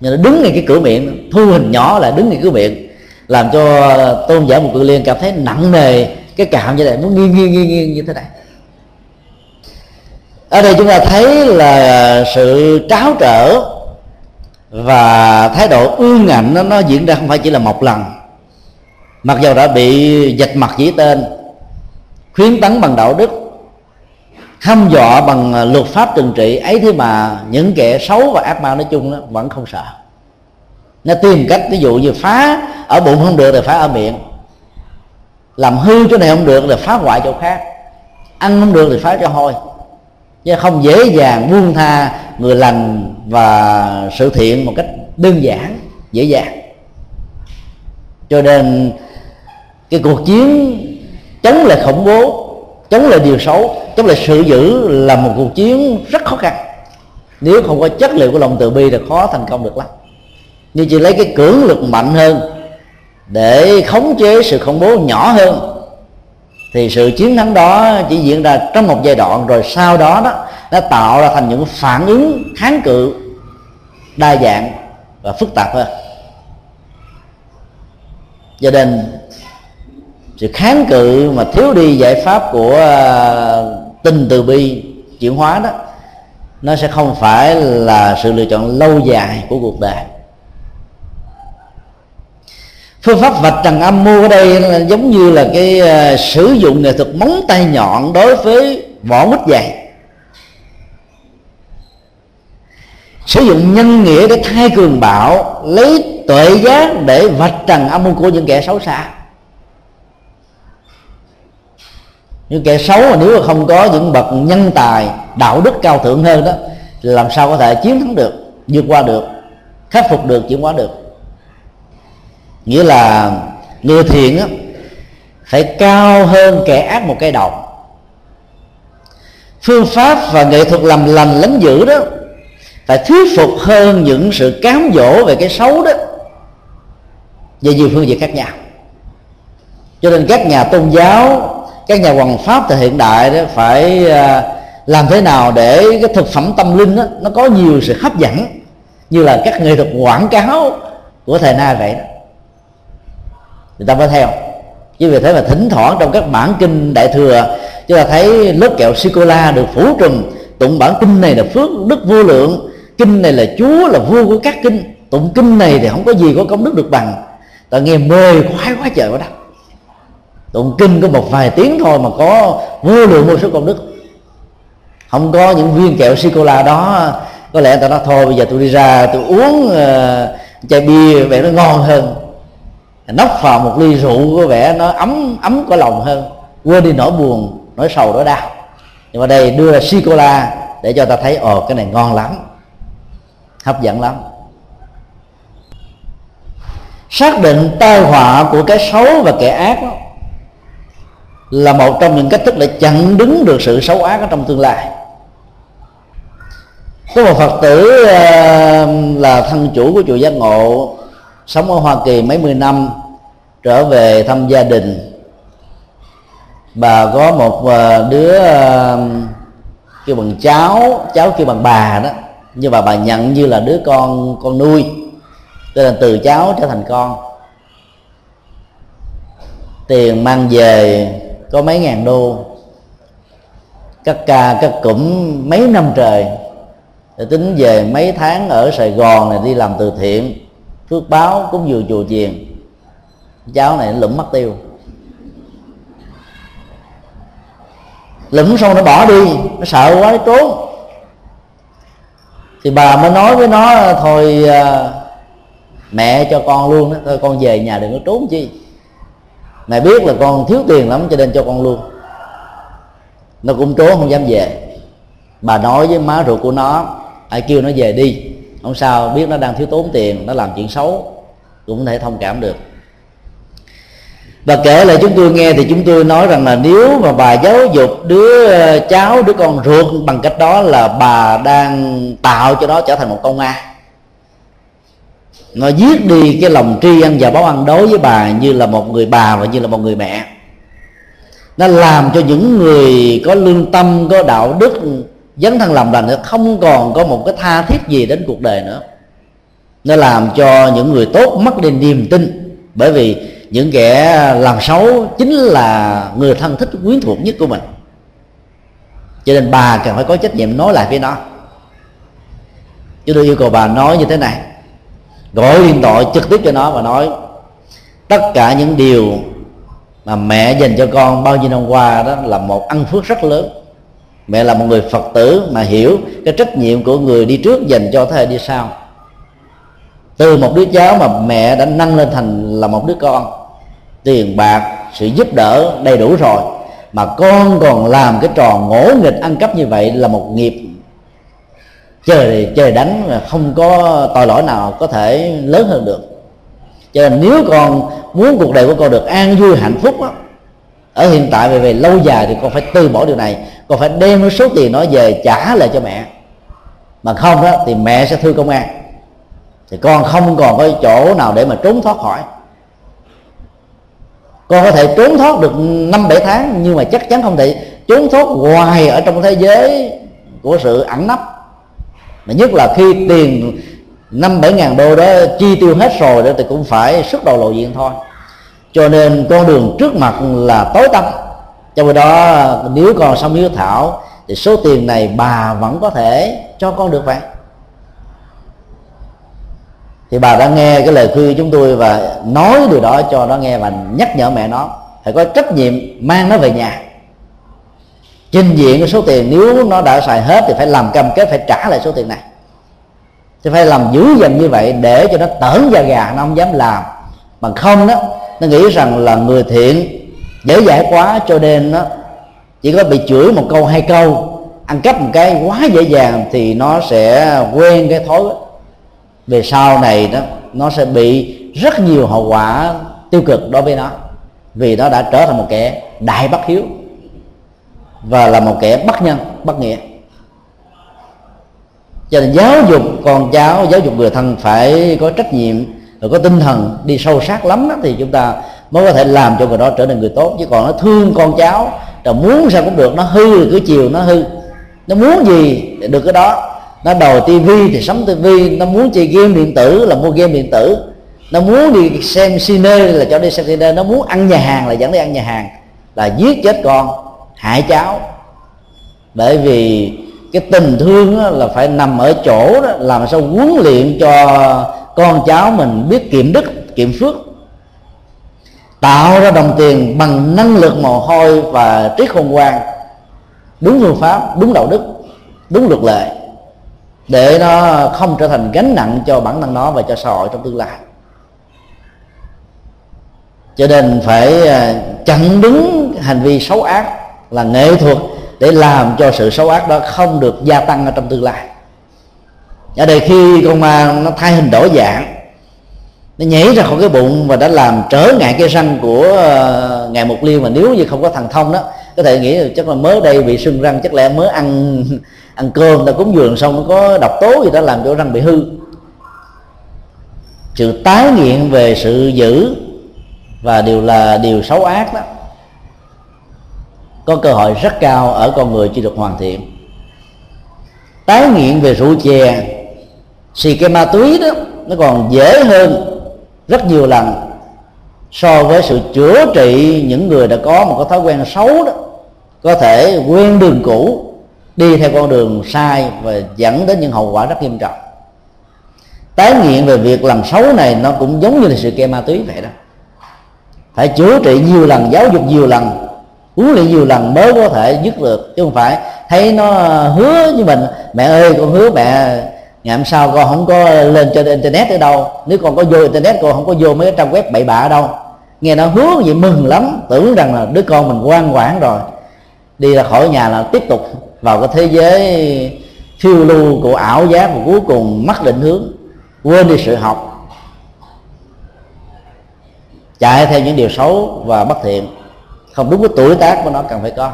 nhưng nó đứng ngay cái cửa miệng, thu hình nhỏ lại đứng ngay cửa miệng, làm cho tôn giả một cự liên cảm thấy nặng nề, cái cảm như này muốn nghiêng nghiêng nghiêng nghiêng như thế này. Ở đây chúng ta thấy là sự tráo trở và thái độ ương ngạnh nó, nó diễn ra không phải chỉ là một lần. Mặc dù đã bị dạch mặt chỉ tên khuyến tấn bằng đạo đức hăm dọa bằng luật pháp trừng trị ấy thế mà những kẻ xấu và ác ma nói chung đó vẫn không sợ. Nó tìm cách ví dụ như phá ở bụng không được thì phá ở miệng. Làm hư chỗ này không được là phá hoại chỗ khác. Ăn không được thì phá cho hôi chứ không dễ dàng buông tha người lành và sự thiện một cách đơn giản, dễ dàng. Cho nên cái cuộc chiến chống lại khủng bố, chống lại điều xấu, chống lại sự dữ là một cuộc chiến rất khó khăn. Nếu không có chất liệu của lòng từ bi thì khó thành công được lắm. Như chỉ lấy cái cưỡng lực mạnh hơn để khống chế sự khủng bố nhỏ hơn thì sự chiến thắng đó chỉ diễn ra trong một giai đoạn, rồi sau đó đó, nó tạo ra thành những phản ứng kháng cự đa dạng và phức tạp hơn. Cho nên sự kháng cự mà thiếu đi giải pháp của tinh tình từ bi chuyển hóa đó, nó sẽ không phải là sự lựa chọn lâu dài của cuộc đời phương pháp vạch trần âm mưu ở đây là giống như là cái uh, sử dụng nghệ thuật móng tay nhọn đối với vỏ mít dày sử dụng nhân nghĩa để thay cường bạo lấy tuệ giác để vạch trần âm mưu của những kẻ xấu xa. Những kẻ xấu mà nếu mà không có những bậc nhân tài đạo đức cao thượng hơn đó thì làm sao có thể chiến thắng được vượt qua được khắc phục được chuyển hóa được? Nghĩa là người thiện á, phải cao hơn kẻ ác một cái đầu. Phương pháp và nghệ thuật làm lành lánh dữ đó phải thuyết phục hơn những sự cám dỗ về cái xấu đó về nhiều phương diện khác nhau. Cho nên các nhà tôn giáo các nhà hoàng pháp thời hiện đại đó phải à, làm thế nào để cái thực phẩm tâm linh đó, nó có nhiều sự hấp dẫn như là các nghệ thuật quảng cáo của thời nay vậy đó người ta mới theo. Chứ vì thế mà thỉnh thoảng trong các bản kinh đại thừa chúng ta thấy lớp kẹo sikola được phủ trùm. Tụng bản kinh này là phước đức vô lượng. Kinh này là chúa là vua của các kinh. Tụng kinh này thì không có gì có công đức được bằng. Ta nghe mê khoái quá trời quá đất. Tụng kinh có một vài tiếng thôi mà có vô lượng vô số công đức. Không có những viên kẹo sikola đó. Có lẽ ta nói thôi bây giờ tôi đi ra tôi uống uh, chai bia vậy nó ngon hơn nóc vào một ly rượu có vẻ nó ấm ấm có lòng hơn. Quên đi nỗi buồn nỗi sầu nỗi đau. Nhưng mà đây đưa ra si cola để cho ta thấy ồ cái này ngon lắm. Hấp dẫn lắm. Xác định tai họa của cái xấu và kẻ ác đó, là một trong những cách thức để chặn đứng được sự xấu ác ở trong tương lai. Có một phật tử ờ, là thân chủ của chùa giác ngộ sống ở hoa kỳ mấy mươi năm, trở về thăm gia đình. Bà có một ờ, đứa ờ, kêu bằng cháu cháu kêu bằng bà đó. Nhưng mà bà nhận như là đứa con con nuôi. Tức là từ cháu trở thành con. Tiền mang về có mấy ngàn đô. Cắt ca cắt cụm mấy năm trời. Để tính về mấy tháng ở sài gòn này đi làm từ thiện phước báo cũng vừa chùa chiền. Cháu này nó lụm mất tiêu. Lụm xong nó bỏ đi, nó sợ quá, nó trốn. Thì bà mới nói với nó, thôi à, mẹ cho con luôn đó. Thôi, con về nhà đừng có trốn chi. Mẹ biết là con thiếu tiền lắm cho nên cho con luôn. Nó cũng trốn, không dám về. Bà nói với má ruột của nó, ai kêu nó về đi không sao, biết nó đang thiếu tốn tiền, nó làm chuyện xấu, cũng có thể thông cảm được. Và kể lại chúng tôi nghe thì chúng tôi nói rằng là nếu mà bà giáo dục đứa ờ, cháu, đứa con ruột bằng cách đó là bà đang tạo cho nó trở thành một công an nó giết đi cái lòng tri ân và báo ân đối với bà như là một người bà và như là một người mẹ. Nó làm cho những người có lương tâm, có đạo đức dấn thân làm lành nữa, không còn có một cái tha thiết gì đến cuộc đời nữa. Nó làm cho những người tốt mất đi niềm tin, bởi vì những kẻ làm xấu chính là người thân thích, quyến thuộc nhất của mình. Cho nên bà cần phải có trách nhiệm nói lại với nó. Chúng tôi yêu cầu bà nói như thế này. Gọi điện thoại trực tiếp cho nó và nói, tất cả những điều mà mẹ dành cho con bao nhiêu năm qua đó là một ăn phước rất lớn mẹ là một người phật tử mà hiểu cái trách nhiệm của người đi trước dành cho thế hệ đi sau. Từ một đứa cháu mà mẹ đã nâng lên thành là một đứa con tiền bạc sự giúp đỡ đầy đủ rồi mà con còn làm cái trò ngỗ nghịch ăn cắp như vậy là một nghiệp. Trời trời đánh mà không có tội lỗi nào có thể lớn hơn được. Cho nên nếu con muốn cuộc đời của con được an vui hạnh phúc đó, ở hiện tại về về lâu dài thì con phải từ bỏ điều này. Con phải đem số tiền nó về trả lại cho mẹ. Mà không đó, thì mẹ sẽ thư công an. Thì con không còn có chỗ nào để mà trốn thoát khỏi. Con có thể trốn thoát được năm bảy tháng, nhưng mà chắc chắn không thể trốn thoát hoài ở trong thế giới của sự ẩn nấp. Mà nhất là khi tiền năm bảy ngàn đô đó chi tiêu hết rồi đó, thì cũng phải xuất đầu lộ diện thôi cho nên con đường trước mặt là tối tăm. Trong khi đó, nếu còn sống hiếu thảo, thì số tiền này bà vẫn có thể cho con được vậy. Thì bà đã nghe cái lời khuyên chúng tôi và nói điều đó cho nó nghe và nhắc nhở mẹ nó. Phải có trách nhiệm mang nó về nhà. Trình diện cái số tiền, nếu nó đã xài hết thì phải làm cam kết phải trả lại số tiền này. Thì phải làm dữ dằn như vậy để cho nó tởn da gà, nó không dám làm. Bằng không đó nó nghĩ rằng là người thiện dễ dãi quá cho nên nó chỉ có bị chửi một câu, hai câu, ăn cắp một cái quá dễ dàng thì nó sẽ quen cái thói. Về sau này đó, nó sẽ bị rất nhiều hậu quả tiêu cực đối với nó, vì nó đã trở thành một kẻ đại bất hiếu và là một kẻ bất nhân, bất nghĩa. Cho nên giáo dục con cháu, giáo dục người thân phải có trách nhiệm rồi có tinh thần đi sâu sát lắm đó, thì chúng ta mới có thể làm cho người đó trở nên người tốt. Chứ còn nó thương con cháu rồi muốn sao cũng được nó hư thì cứ chiều nó hư. Nó muốn gì được cái đó. Nó đòi tivi thì sắm tivi nó muốn chơi game điện tử là mua game điện tử. Nó muốn đi xem cine là cho đi xem cine nó muốn ăn nhà hàng là dẫn đi ăn nhà hàng. Là giết chết con hại cháu. Bởi vì cái tình thương là phải nằm ở chỗ đó làm sao huấn luyện cho con cháu mình biết kiệm đức, kiệm phước, tạo ra đồng tiền bằng năng lực mồ hôi và trí khôn ngoan đúng phương pháp, đúng đạo đức, đúng luật lệ, để nó không trở thành gánh nặng cho bản thân nó và cho xã hội trong tương lai. Cho nên phải à, chặn đứng hành vi xấu ác là nghệ thuật để làm cho sự xấu ác đó không được gia tăng ở trong tương lai ở đây khi con ma nó thay hình đổi dạng. Nó nhảy ra khỏi cái bụng và đã làm trở ngại cái răng của ờ, ngài mục liên. Mà nếu như không có thần thông đó, có thể nghĩ là chắc là mới đây bị sưng răng, chắc lẽ mới ăn ăn cơm ta cúng dường xong nó có độc tố gì đó làm cho răng bị hư. Sự tái nghiện về sự giữ và điều là điều xấu ác đó, có cơ hội rất cao ở con người chưa được hoàn thiện. Tái nghiện về rượu chè xì cái ma túy đó, nó còn dễ hơn rất nhiều lần so với sự chữa trị những người đã có một cái thói quen xấu đó. Có thể quen đường cũ, đi theo con đường sai và dẫn đến những hậu quả rất nghiêm trọng. Tái nghiện về việc làm xấu này nó cũng giống như là sự kê ma túy vậy đó. Phải chữa trị nhiều lần, giáo dục nhiều lần, huấn luyện nhiều lần mới có thể dứt được. Chứ không phải thấy nó hứa với mình, mẹ ơi, con hứa mẹ ngày hôm sau con không có lên trên internet ở đâu. Nếu con có vô internet, con không có vô mấy cái trang web bậy bạ ở đâu. Nghe nó hứa vậy mừng lắm. Tưởng rằng là đứa con mình ngoan ngoãn rồi. Đi ra khỏi nhà là tiếp tục vào cái thế giới phiêu lưu của ảo giác và cuối cùng mất định hướng. Quên đi sự học. Chạy theo những điều xấu và bất thiện. Không đúng cái tuổi tác của nó cần phải có.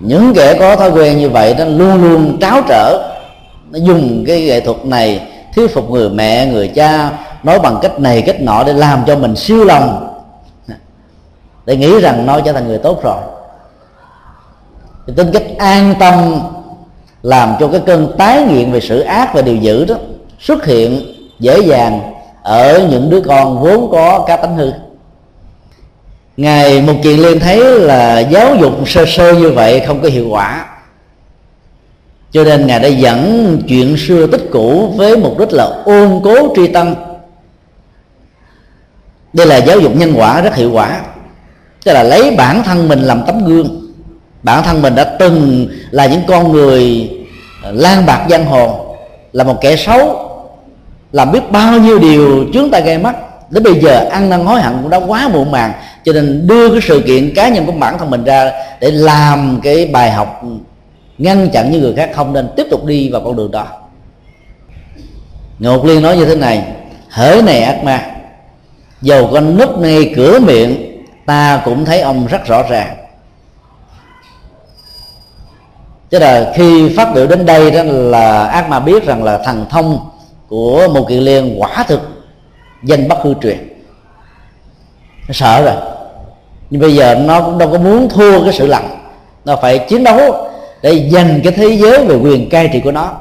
Những kẻ có thói quen như vậy nó luôn luôn tráo trở nó dùng cái nghệ thuật này thuyết phục người mẹ, người cha, nói bằng cách này, cách nọ để làm cho mình siêu lòng. Để nghĩ rằng nó trở thành người tốt rồi. Thì tính cách an tâm làm cho cái cơn tái nghiện về sự ác và điều dữ đó xuất hiện dễ dàng ở những đứa con vốn có cá tánh hư. Ngài một kiền liên thấy là giáo dục sơ sơ như vậy không có hiệu quả cho nên ngài đã dẫn chuyện xưa tích cũ với mục đích là ôn cố tri tâm. Đây là giáo dục nhân quả rất hiệu quả. Tức là lấy bản thân mình làm tấm gương. Bản thân mình đã từng là những con người lan bạc giang hồ, là một kẻ xấu, làm biết bao nhiêu điều chúng ta gây mắt. Đến bây giờ ăn năn hối hận cũng đã quá muộn màng. Cho nên đưa cái sự kiện cá nhân của bản thân mình ra để làm cái bài học ngăn chặn những người khác không nên tiếp tục đi vào con đường đó. Ngột liên nói như thế này, hỡi này ác ma, dầu con núp ngay cửa miệng, ta cũng thấy ông rất rõ ràng. Chứ là khi phát biểu đến đây đó là ác ma biết rằng là thần thông của một kiện liên quả thực danh bất hư truyền. Nó sợ rồi, nhưng bây giờ nó cũng đâu có muốn thua cái sự lặng nó phải chiến đấu để giành cái thế giới về quyền cai trị của nó.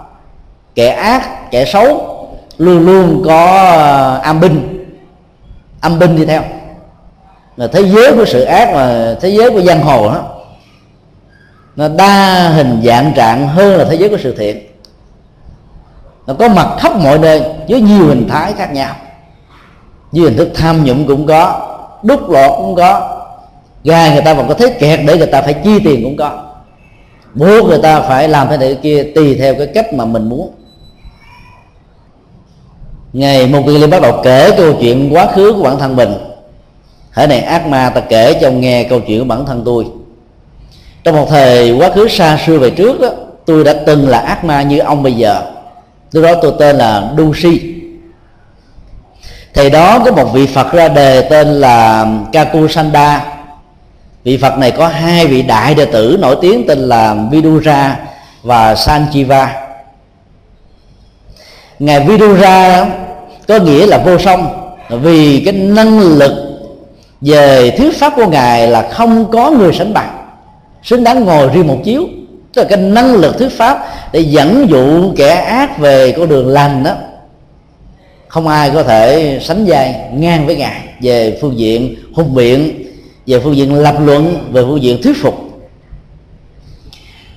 Kẻ ác, kẻ xấu, luôn luôn có à, âm binh. Âm binh đi theo. Là thế giới của sự ác và thế giới của giang hồ đó nó đa hình dạng trạng hơn là thế giới của sự thiện. Nó có mặt khắp mọi nơi với nhiều hình thái khác nhau. Như hình thức tham nhũng cũng có đúc lọt cũng có. Gài người ta vào cái thế kẹt để người ta phải chi tiền cũng có buộc người ta phải làm thế này kia tùy theo cái cách mà mình muốn. Ngày một người lên bắt đầu kể câu chuyện quá khứ của bản thân mình. Thế này ác ma ta kể cho ông nghe câu chuyện của bản thân tôi. Trong một thời quá khứ xa xưa về trước đó tôi đã từng là ác ma như ông bây giờ. Lúc đó tôi tên là Dusi thì đó có một vị Phật ra đề tên là Kakusanda vị Phật này có hai vị đại đệ tử nổi tiếng tên là Vidura và Sanjiva. Ngài Vidura có nghĩa là vô song, vì cái năng lực về thuyết pháp của ngài là không có người sánh bằng. Xứng đáng ngồi riêng một chiếu. Tức là cái năng lực thuyết pháp để dẫn dụ kẻ ác về con đường lành đó, không ai có thể sánh vai ngang với ngài về phương diện hùng biện về phương diện lập luận, về phương diện thuyết phục.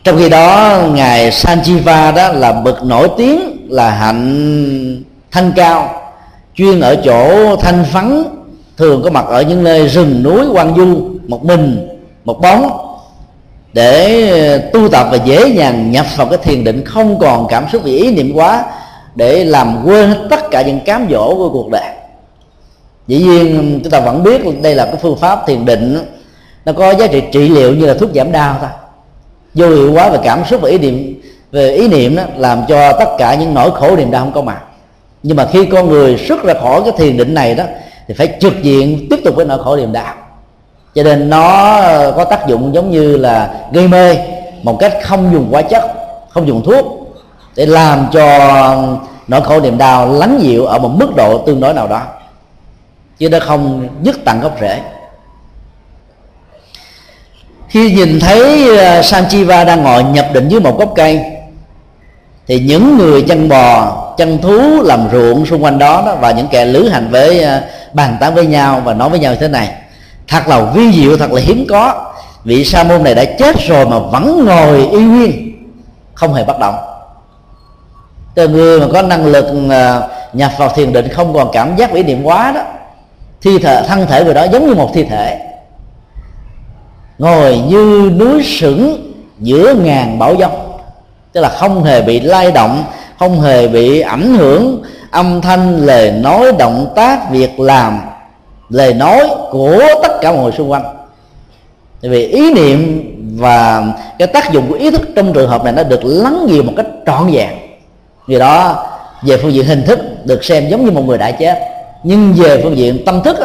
Trong khi đó, ngài Sanjiva đó là bậc nổi tiếng, là hạnh thanh cao, chuyên ở chỗ thanh phấn thường có mặt ở những nơi rừng núi quang du một mình, một bóng, để tu tập và dễ dàng nhập vào cái thiền định không còn cảm xúc vì ý niệm quá, để làm quên tất cả những cám dỗ của cuộc đời dĩ nhiên, chúng ta vẫn biết đây là cái phương pháp thiền định nó có giá trị trị liệu như là thuốc giảm đau thôi. Vô hiệu quá về cảm xúc và ý niệm, về ý niệm đó làm cho tất cả những nỗi khổ niềm đau không có mặt nhưng mà khi con người xuất ra khỏi cái thiền định này đó, thì phải trực diện tiếp tục với nỗi khổ niềm đau. Cho nên nó có tác dụng giống như là gây mê, một cách không dùng hóa chất, không dùng thuốc, để làm cho nỗi khổ niềm đau lắng dịu ở một mức độ tương đối nào đó chứ nó không dứt tận gốc rễ. Khi nhìn thấy ờ, Sanchiva đang ngồi nhập định dưới một gốc cây thì những người chăn bò chăn thú làm ruộng xung quanh đó, đó và những kẻ lữ hành với ờ, bàn tán với nhau và nói với nhau như thế này thật là vi diệu thật là hiếm có. Vị sa môn này đã chết rồi mà vẫn ngồi y nguyên không hề bất động. Từ người mà có năng lực ờ, nhập vào thiền định không còn cảm giác vĩ niệm quá đó thi thể, thân thể người đó giống như một thi thể. Ngồi như núi sững giữa ngàn bão giông. Tức là không hề bị lay động, không hề bị ảnh hưởng. Âm thanh, lời nói, động tác, việc làm, lời nói của tất cả mọi người xung quanh. Tại vì ý niệm và cái tác dụng của ý thức trong trường hợp này nó được lắng nhiều một cách trọn vẹn. Vì đó, về phương diện hình thức được xem giống như một người đã chết nhưng về phương diện tâm thức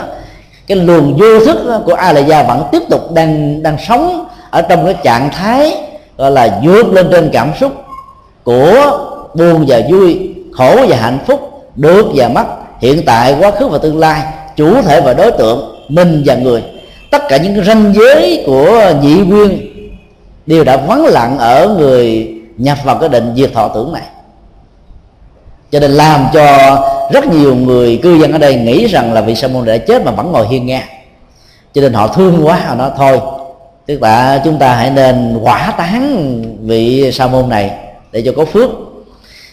cái luồng vô thức của a la gia vẫn tiếp tục đang đang sống ở trong cái trạng thái gọi là vượt lên trên cảm xúc của buồn và vui, khổ và hạnh phúc, được và mất. Hiện tại quá khứ và tương lai, chủ thể và đối tượng, mình và người. Tất cả những ranh giới của nhị nguyên đều đã vắng lặng ở người nhập vào cái định diệt thọ tưởng này cho nên làm cho rất nhiều người cư dân ở đây nghĩ rằng là vị sa môn đã chết mà vẫn ngồi hiên nghe, cho nên họ thương quá họ nói thôi tức là chúng ta hãy nên quả tán vị sa môn này để cho có phước.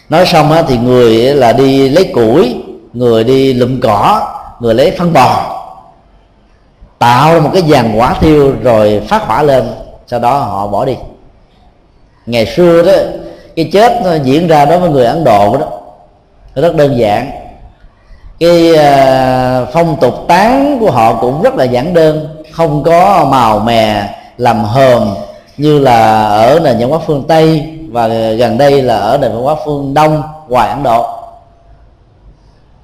Nói xong á, thì người là đi lấy củi người đi lụm cỏ người lấy phân bò tạo ra một cái dàn quả thiêu rồi phát hỏa lên sau đó họ bỏ đi. Ngày xưa đó cái chết nó diễn ra đối với người ấn độ đó nó rất đơn giản. Cái à, phong tục tán của họ cũng rất là giản đơn. Không có màu mè làm hờm như là ở nền văn hóa phương tây và gần đây là ở nền văn hóa phương đông, ngoài ấn độ.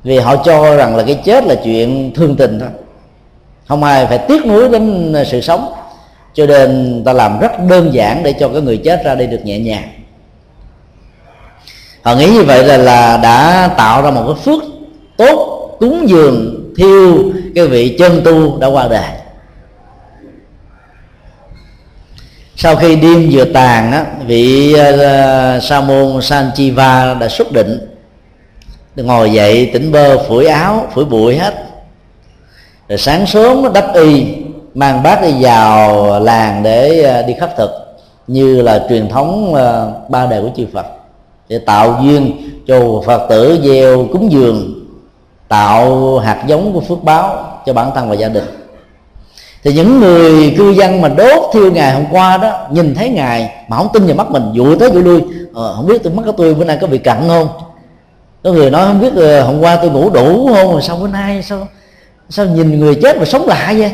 Vì họ cho rằng là cái chết là chuyện thương tình thôi. Không ai phải tiếc nuối đến sự sống. Cho nên ta làm rất đơn giản để cho cái người chết ra đi được nhẹ nhàng họ nghĩ như vậy là là đã tạo ra một cái phước tốt cúng dường thiêu cái vị chân tu đã qua đời. Sau khi đêm vừa tàn á, vị ờ, uh, sa môn sanchiva đã xuất định. Ngồi dậy tỉnh bơ phủi áo phủi bụi hết. Rồi sáng sớm nó đắp y mang bát đi vào làng để ờ, đi khất thực như là truyền thống ờ, ba đời của chư Phật để tạo duyên. Cho Phật tử gieo cúng dường tạo hạt giống của phước báo cho bản thân và gia đình. Thì những người cư dân mà đốt thiêu ngày hôm qua đó nhìn thấy ngài mà không tin vào mắt mình dụi tới dụi lui ờ, không biết tôi mắt của tôi bữa nay có bị cận không? Có người nói không biết ờ, hôm qua tôi ngủ đủ không? Rồi sao bữa nay sao sao nhìn người chết mà sống lại vậy?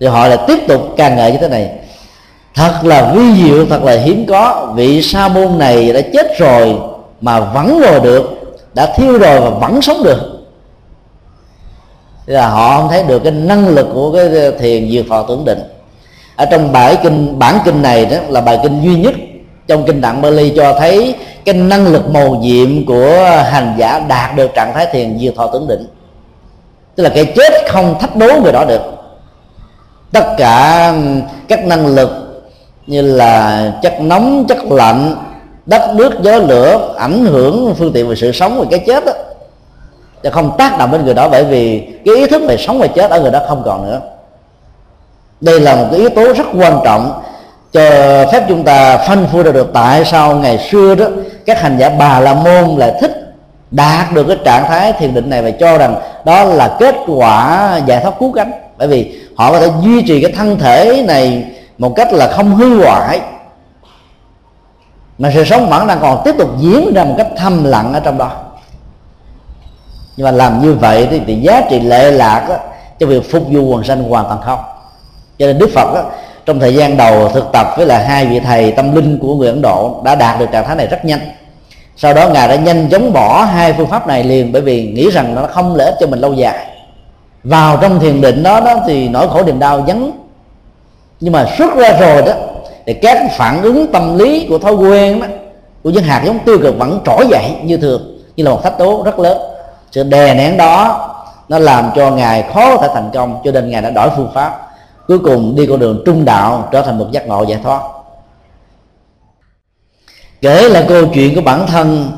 Thì họ lại tiếp tục càng ngợi như thế này thật là vi diệu, thật là hiếm có. Vị sa môn này đã chết rồi mà vẫn rồi được, đã thiêu rồi mà vẫn sống được. Thế là họ không thấy được cái năng lực của cái thiền diệt thọ tưởng định. Ở trong bài kinh, bản kinh này đó là bài kinh duy nhất trong kinh tạng Bali cho thấy cái năng lực màu nhiệm của hành giả đạt được trạng thái thiền diệt thọ tưởng định. Tức là cái chết không thách đố người đó được. Tất cả các năng lực như là chất nóng, chất lạnh, đất, nước, gió, lửa ảnh hưởng phương tiện về sự sống và cái chết đó จะ không tác động đến người đó, bởi vì cái ý thức về sống và chết ở người đó không còn nữa. Đây là một cái yếu tố rất quan trọng. Cho phép chúng ta phân phu ra được tại sao ngày xưa đó, các hành giả bà la môn lại thích đạt được cái trạng thái thiền định này và cho rằng đó là kết quả giải thoát cứu cánh. Bởi vì họ có thể duy trì cái thân thể này một cách là không hư hoại. Mà sự sống vẫn đang còn tiếp tục diễn ra một cách thầm lặng ở trong đó. Nhưng mà làm như vậy thì, thì giá trị lệ lạc đó, cho việc phục vụ quần sanh hoàn toàn không. Cho nên đức phật đó, trong thời gian đầu thực tập với là hai vị thầy tâm linh của người ấn độ đã đạt được trạng thái này rất nhanh. Sau đó ngài đã nhanh chóng bỏ hai phương pháp này liền bởi vì nghĩ rằng nó không lợi ích cho mình lâu dài. Vào trong thiền định đó đó thì nỗi khổ niềm đau vắng nhưng mà xuất ra rồi đó, thì các phản ứng tâm lý của thói quen đó, của những hạt giống tiêu cực vẫn trỗi dậy như thường, như là một thách tố rất lớn. Sự đè nén đó, nó làm cho ngài khó có thể thành công, cho nên ngài đã đổi phương pháp, cuối cùng đi con đường trung đạo trở thành một giác ngộ giải thoát. Kể là câu chuyện của bản thân,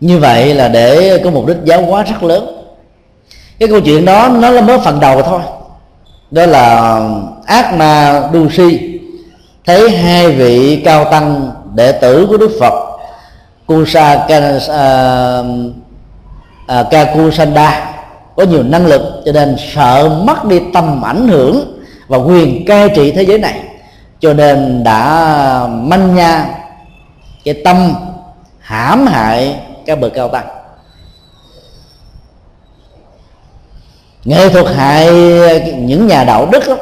như vậy là để có mục đích giáo hóa rất lớn. Cái câu chuyện đó, nó là mới phần đầu thôi đó là ác ma đu si. Thấy hai vị cao tăng đệ tử của đức phật, kusa à, à, kakusanda, có nhiều năng lực cho nên sợ mất đi tầm ảnh hưởng và quyền cai trị thế giới này. Cho nên đã manh nha cái tâm hãm hại các bậc cao tăng. Nghệ thuật hại những nhà đạo đức đó,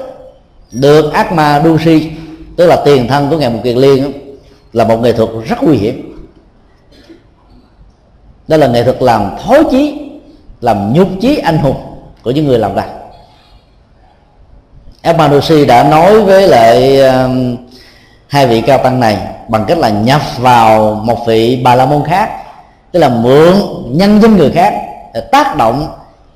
được ác ma đu si tức là tiền thân của ngài mục kiệt liên đó, là một nghệ thuật rất nguy hiểm. Đó là nghệ thuật làm thối chí làm nhục chí anh hùng của những người làm ra Emmanuel đã nói với lại um, hai vị cao tăng này bằng cách là nhập vào một vị bà la môn khác tức là mượn nhân dân người khác để tác động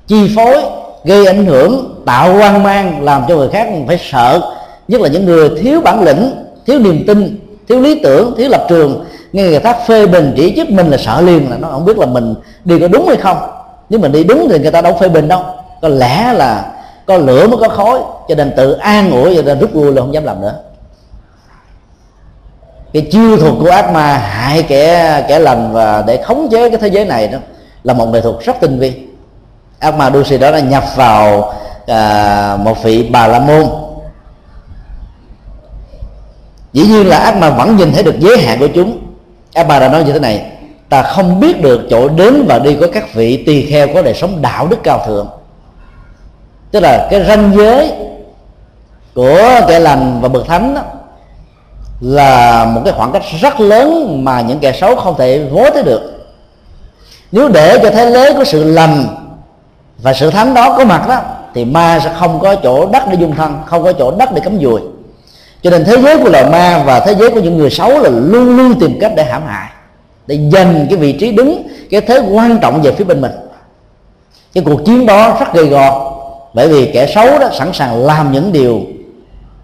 chi phối gây ảnh hưởng, tạo hoang mang, làm cho người khác phải sợ. Nhất là những người thiếu bản lĩnh, thiếu niềm tin, thiếu lý tưởng, thiếu lập trường. Nghe người khác phê bình chỉ trích mình là sợ liền, là nó không biết là mình đi có đúng hay không. Nếu mình đi đúng thì người ta đâu phê bình đâu. Có lẽ là có lửa mới có khói, cho nên tự an ủi cho nên rút lui là không dám làm nữa. Cái chiêu thuật của ác ma hại kẻ kẻ lành và để khống chế cái thế giới này đó là một nghệ thuật rất tinh vi ác ma đô đó đã nhập vào à, một vị bà la môn. Dĩ nhiên là ác ma vẫn nhìn thấy được giới hạn của chúng. Ác ma đã nói như thế này ta không biết được chỗ đến và đi của các vị tỳ kheo có đời sống đạo đức cao thượng. Tức là cái ranh giới của kẻ lành và bậc thánh đó, là một cái khoảng cách rất lớn mà những kẻ xấu không thể vối tới được. Nếu để cho thế giới của sự lành và sự thánh đó có mặt đó thì ma sẽ không có chỗ đất để dung thân không có chỗ đất để cắm dùi. Cho nên thế giới của loài ma và thế giới của những người xấu là luôn luôn tìm cách để hãm hại để giành cái vị trí đứng cái thế quan trọng về phía bên mình. Cái cuộc chiến đó rất gây go bởi vì kẻ xấu đó sẵn sàng làm những điều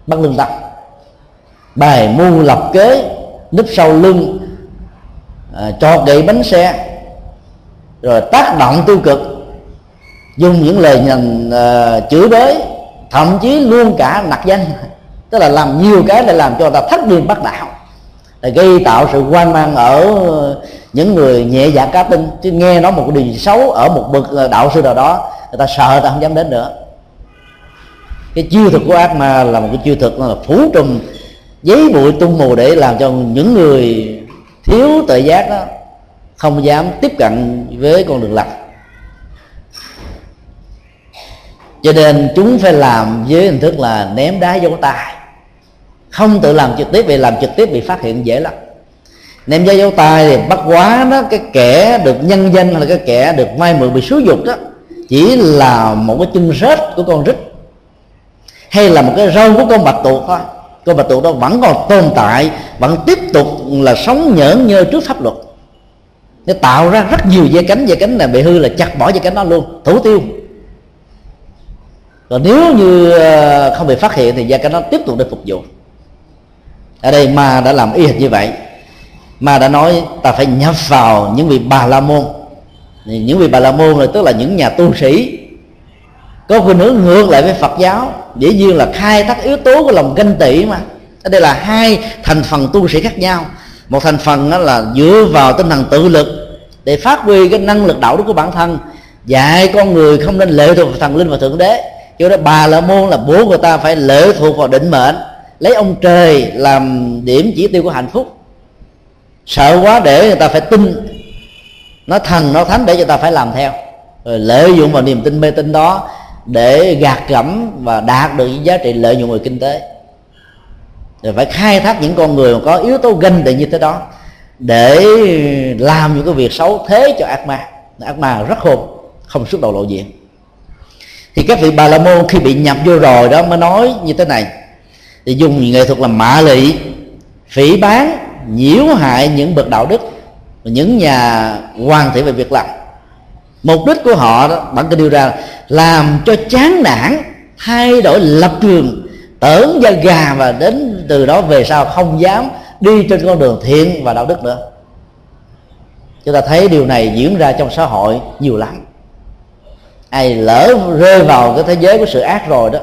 bất lương tâm. Bài mưu lập kế núp sau lưng à, cho gậy bánh xe rồi tác động tiêu cực dùng những lời nhằn uh, ờ, chửi bới thậm chí luôn cả nặc danh. Tức là làm nhiều cái để làm cho người ta thất điên bắt đạo. Để gây tạo sự quan mang ở những người nhẹ dạ cá tinh chứ nghe nói một điều gì xấu ở một bậc ờ, đạo sư nào đó người ta sợ người ta không dám đến nữa. Cái chiêu thuật của ác ma là một cái chiêu thuật là phủ trùm giấy bụi tung mù để làm cho những người thiếu tự giác đó không dám tiếp cận với con đường lành. Cho nên chúng phải làm với hình thức là ném đá dấu tài không tự làm trực tiếp vì làm trực tiếp bị phát hiện dễ lắm. Ném đá dấu tay thì bắt quá đó, cái kẻ được nhân danh hay là cái kẻ được may mượn bị xúi dục đó, chỉ là một cái chân rết của con rít hay là một cái râu của con bạch tuộc thôi. Con bạch tuộc đó vẫn còn tồn tại, vẫn tiếp tục là sống nhởn nhơ trước pháp luật. Nó tạo ra rất nhiều dây cánh dây cánh này bị hư là chặt bỏ dây cánh đó luôn, thủ tiêu còn nếu như ờ, không bị phát hiện thì gia cảnh nó tiếp tục được phục vụ. Ở đây ma đã làm y hệt như vậy. Ma đã nói ta phải nhập vào những vị bà la môn. Những vị bà la môn là tức là những nhà tu sĩ, có khuynh hướng ngược lại với phật giáo. Dĩ nhiên là khai thác yếu tố của lòng ganh tị mà. Ở đây là hai thành phần tu sĩ khác nhau. Một thành phần đó là dựa vào tinh thần tự lực để phát huy cái năng lực đạo đức của bản thân, dạy con người không nên lệ thuộc vào thần linh và thượng đế cho đó, bà la môn là bố của ta phải lệ thuộc vào định mệnh, lấy ông trời làm điểm chỉ tiêu của hạnh phúc. Sợ quá để người ta phải tin, nó thần, nó thánh để cho ta phải làm theo. Rồi lợi dụng vào niềm tin mê tin đó để gạt gẫm và đạt được những giá trị lợi dụng về kinh tế. Rồi phải khai thác những con người mà có yếu tố ganh tị như thế đó để làm những cái việc xấu thế cho ác ma. Ác ma rất khôn, không xuất đầu lộ diện thì các vị bà la môn khi bị nhập vô rồi đó mới nói như thế này. Thì dùng nghệ thuật làm mạ lị, phỉ bán, nhiễu hại những bậc đạo đức, những nhà hoàn thiện về việc làm. Mục đích của họ đó bản kinh đưa ra, làm cho chán nản, thay đổi lập trường, tưởng da gà và đến từ đó về sau không dám đi trên con đường thiện và đạo đức nữa. Chúng ta thấy điều này diễn ra trong xã hội nhiều lắm ai lỡ rơi vào cái thế giới của sự ác rồi đó,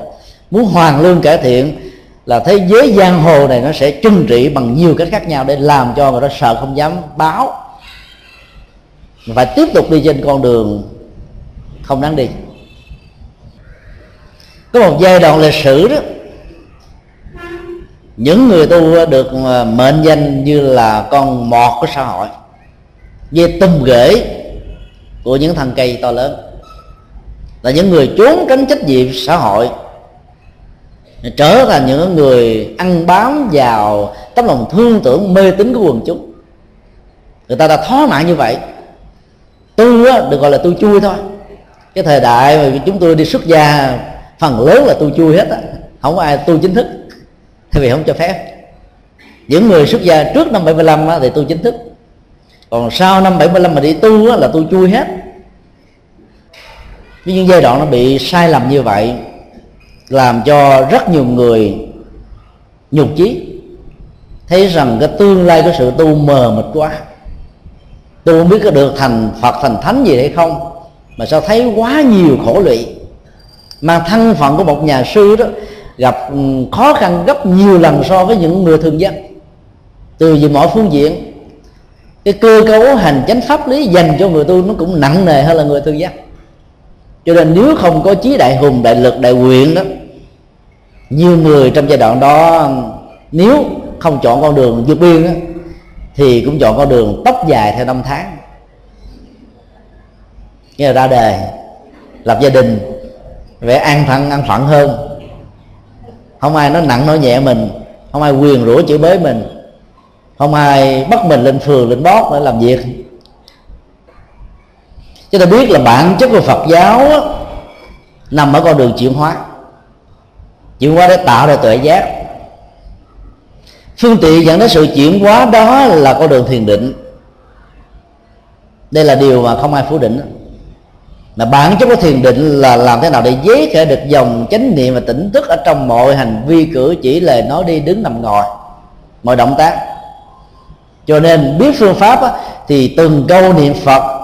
muốn hoàn lương cải thiện là thế giới giang hồ này nó sẽ trừng trị bằng nhiều cách khác nhau để làm cho người đó sợ không dám báo. Và tiếp tục đi trên con đường không đáng đi. Có một giai đoạn lịch sử đó, những người tu được à, mệnh danh như là con mọt của xã hội về tum rễ của những thằng cây to lớn là những người trốn tránh trách nhiệm xã hội trở thành những người ăn bám vào tấm lòng thương tưởng mê tín của quần chúng. Người ta đã thó mạng như vậy. Tu á, được gọi là tu chui thôi. Cái thời đại mà chúng tôi đi xuất gia phần lớn là tu chui hết á. Không có ai tu chính thức. Thay vì không cho phép. Những người xuất gia trước năm 75 á, thì tu chính thức. Còn sau năm 75 mà đi tu á, là tu chui hết với những giai đoạn nó bị sai lầm như vậy, làm cho rất nhiều người nhục chí. Thấy rằng cái tương lai của sự tu mờ mịt quá. Tôi không biết có được thành phật, thành thánh gì hay không, mà sao thấy quá nhiều khổ lụy. Mà thân phận của một nhà sư đó gặp ừ, khó khăn gấp nhiều lần so với những người thường dân. Từ về mọi phương diện, cái cơ cấu hành chánh pháp lý dành cho người tu nó cũng nặng nề hơn là người thường dân cho nên nếu không có chí đại hùng đại lực đại nguyện đó nhiều người trong giai đoạn đó nếu không chọn con đường vượt biên đó, thì cũng chọn con đường tóc dài theo năm tháng. Nghĩa là ra đề, lập gia đình vẻ an phận an phận hơn. Không ai nói nặng nói nhẹ mình không ai quyền rủa chửi bới mình không ai bắt mình lên phường lên bót để làm việc chúng ta biết là bản chất của phật giáo á, nằm ở con đường chuyển hóa. Chuyển hóa để tạo ra tuệ giác. Phương tiện dẫn đến sự chuyển hóa đó là con đường thiền định. Đây là điều mà không ai phủ định. Mà bản chất của thiền định là làm thế nào để giấy khởi được dòng chánh niệm và tỉnh thức ở trong mọi hành vi cử chỉ lời nói đi đứng nằm ngồi mọi động tác. Cho nên biết phương pháp á, thì từng câu niệm phật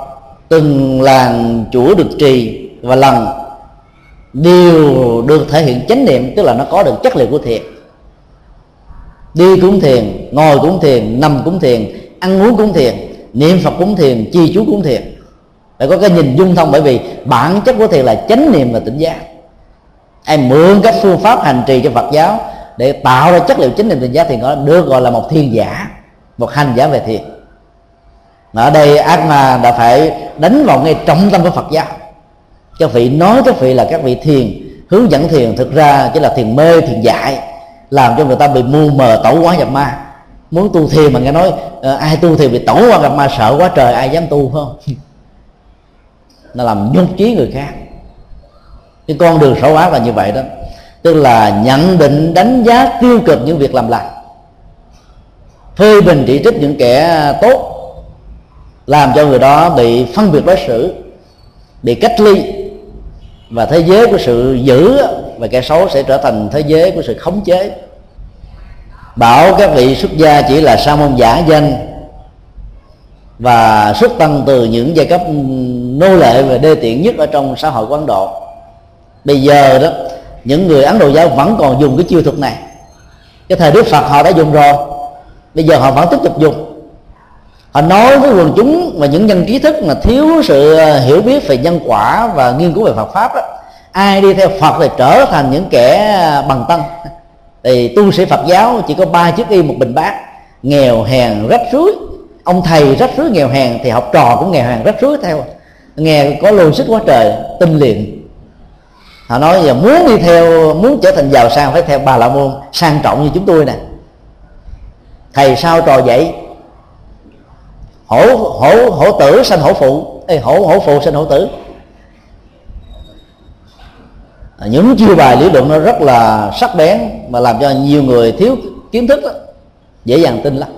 từng làng chùa được trì và lần đều được thể hiện chánh niệm, tức là nó có được chất liệu của thiền. Đi cũng thiền, ngồi cũng thiền, nằm cũng thiền, ăn uống cũng thiền, niệm phật cũng thiền, chi chú cũng thiền. Phải có cái nhìn dung thông, bởi vì bản chất của thiền là chánh niệm và tỉnh giác. Em mượn các phương pháp hành trì cho phật giáo để tạo ra chất liệu chánh niệm tỉnh giác thì nó được gọi là một thiên giả, một hành giả về thiền mà ở đây ác ma đã phải đánh vào ngay trọng tâm của phật giáo. Các vị nói các vị là các vị thiền hướng dẫn thiền thực ra chỉ là thiền mê thiền dại làm cho người ta bị mù mờ tẩu quá nhập ma. Muốn tu thiền mà nghe nói uh, ai tu thiền bị tẩu quá nhập ma sợ quá trời ai dám tu không? Nó làm nhục trí người khác. Cái con đường xấu ác là như vậy đó. Tức là nhận định đánh giá tiêu cực những việc làm lành. Phê bình chỉ trích những kẻ tốt làm cho người đó bị phân biệt đối xử, bị cách ly, và thế giới của sự giữ và kẻ xấu sẽ trở thành thế giới của sự khống chế. Bảo các vị xuất gia chỉ là sa môn giả danh, và xuất tăng từ những giai cấp nô lệ và đê tiện nhất ở trong xã hội của Ấn Độ. Bây giờ đó, những người Ấn Độ giáo vẫn còn dùng cái chiêu thuật này. Cái thời Đức Phật họ đã dùng rồi, bây giờ họ vẫn tiếp tục dùng họ nói với quần chúng và những nhân trí thức mà thiếu sự à, hiểu biết về nhân quả và nghiên cứu về Phật pháp đó, ai đi theo Phật thì trở thành những kẻ à, bằng tăng. Thì tu sĩ Phật giáo chỉ có ba chiếc y một bình bát. Nghèo hèn rách rưới ông thầy rách rưới nghèo hèn thì học trò cũng nghèo hèn rách rưới theo. Nghe có lô sức quá trời tinh liền. Họ nói giờ muốn đi theo muốn trở thành giàu sang phải theo bà la môn sang trọng như chúng tôi nè. Thầy sao trò vậy? Hổ hổ hổ tử sanh hổ phụ. Ê, hổ hổ phụ sanh hổ tử. À, những chiêu bài lý luận nó rất là sắc bén mà làm cho nhiều người thiếu kiến thức đó, dễ dàng tin lắm.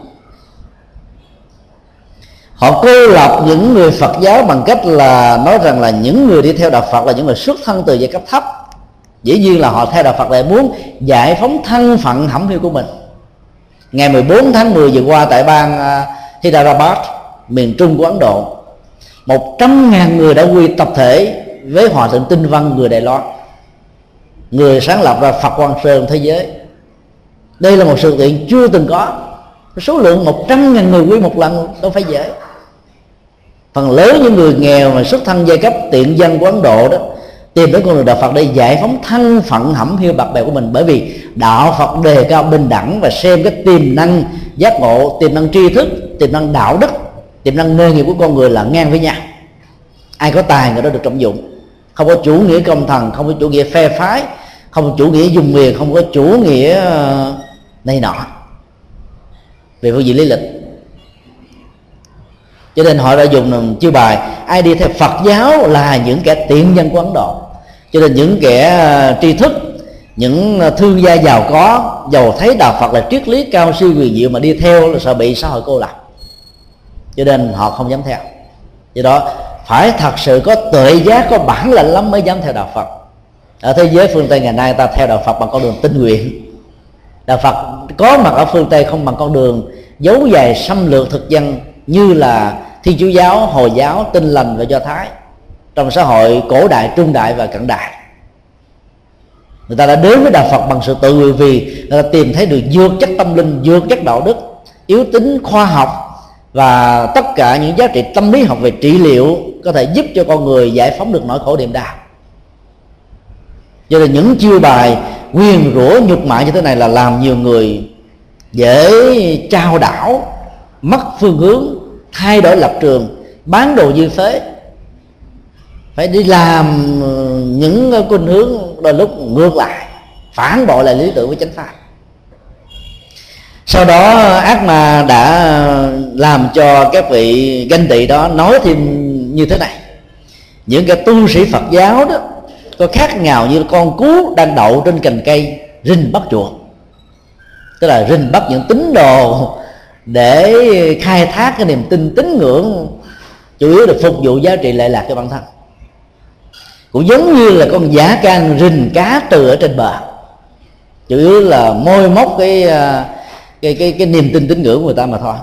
Họ cô lập những người Phật giáo bằng cách là nói rằng là những người đi theo đạo Phật là những người xuất thân từ giai cấp thấp. Dĩ nhiên là họ theo đạo Phật để muốn giải phóng thân phận hẩm hiu của mình. Ngày 14 tháng 10 vừa qua tại bang à, Hyderabad miền trung của ấn độ. Một trăm ngàn người đã quy tập thể với hòa thượng tinh văn người đài loan, người sáng lập ra phật quang sơn thế giới. Đây là một sự kiện chưa từng có. Số lượng một trăm ngàn người quy một lần đâu phải dễ. Phần lớn những người nghèo mà xuất thân giai cấp tiện dân của ấn độ đó, tìm đến con đường đạo phật để giải phóng thân phận hẩm hiu bạc bèo của mình. Bởi vì đạo phật đề cao bình đẳng và xem cái tiềm năng giác ngộ, tiềm năng tri thức, tiềm năng đạo đức tiềm năng nghề nghiệp của con người là ngang với nhau. Ai có tài, người đó được trọng dụng. Không có chủ nghĩa công thần, không có chủ nghĩa phe phái, không có chủ nghĩa dùng miền, không có chủ nghĩa ờ, này nọ. Về phương diện lý lịch. Cho nên họ đã dùng chiêu bài, ai đi theo phật giáo là những kẻ tiện nhân của ấn độ. Cho nên những kẻ ờ, tri thức, những ờ, thương gia giàu có, giàu thấy đạo phật là triết lý cao siêu quyền diệu mà đi theo là sợ bị xã hội cô lập cho nên họ không dám theo. Do đó, phải thật sự có tuệ giác, có bản lĩnh lắm mới dám theo đạo phật. Ở thế giới phương tây ngày nay, ta theo đạo phật bằng con đường tinh nguyện. Đạo phật có mặt ở phương tây không bằng con đường dấu dài xâm lược thực dân như là thiên chúa giáo, hồi giáo, tinh lành và do thái. Trong xã hội cổ đại, trung đại và cận đại. Người ta đã đến với đạo phật bằng sự tự nguyện vì người ta tìm thấy được dược chất tâm linh dược chất đạo đức, yếu tính khoa học và tất cả những giá trị tâm lý học về trị liệu có thể giúp cho con người giải phóng được nỗi khổ niềm đau. Cho nên những chiêu bài quyền rủa nhục mạ như thế này là làm nhiều người dễ trao đảo, mất phương hướng, thay đổi lập trường, bán đồ như phế. Phải đi làm ờ, những khuynh hướng đôi lúc ngược lại, phản bội lại lý tưởng với chánh pháp sau đó, ác ma đã làm cho các vị ganh tị đó nói thêm như thế này. Những cái tu sĩ phật giáo đó, có khác ngào như con cú đang đậu trên cành cây, rình bắt chuột. Tức là rình bắt những tín đồ để khai thác cái niềm tin tín ngưỡng, chủ yếu là phục vụ giá trị lệ lạc cho bản thân. Cũng giống như là con giả can rình cá từ ở trên bờ. Chủ yếu là môi móc cái à, cái cái cái niềm tin tín ngưỡng của người ta mà thôi.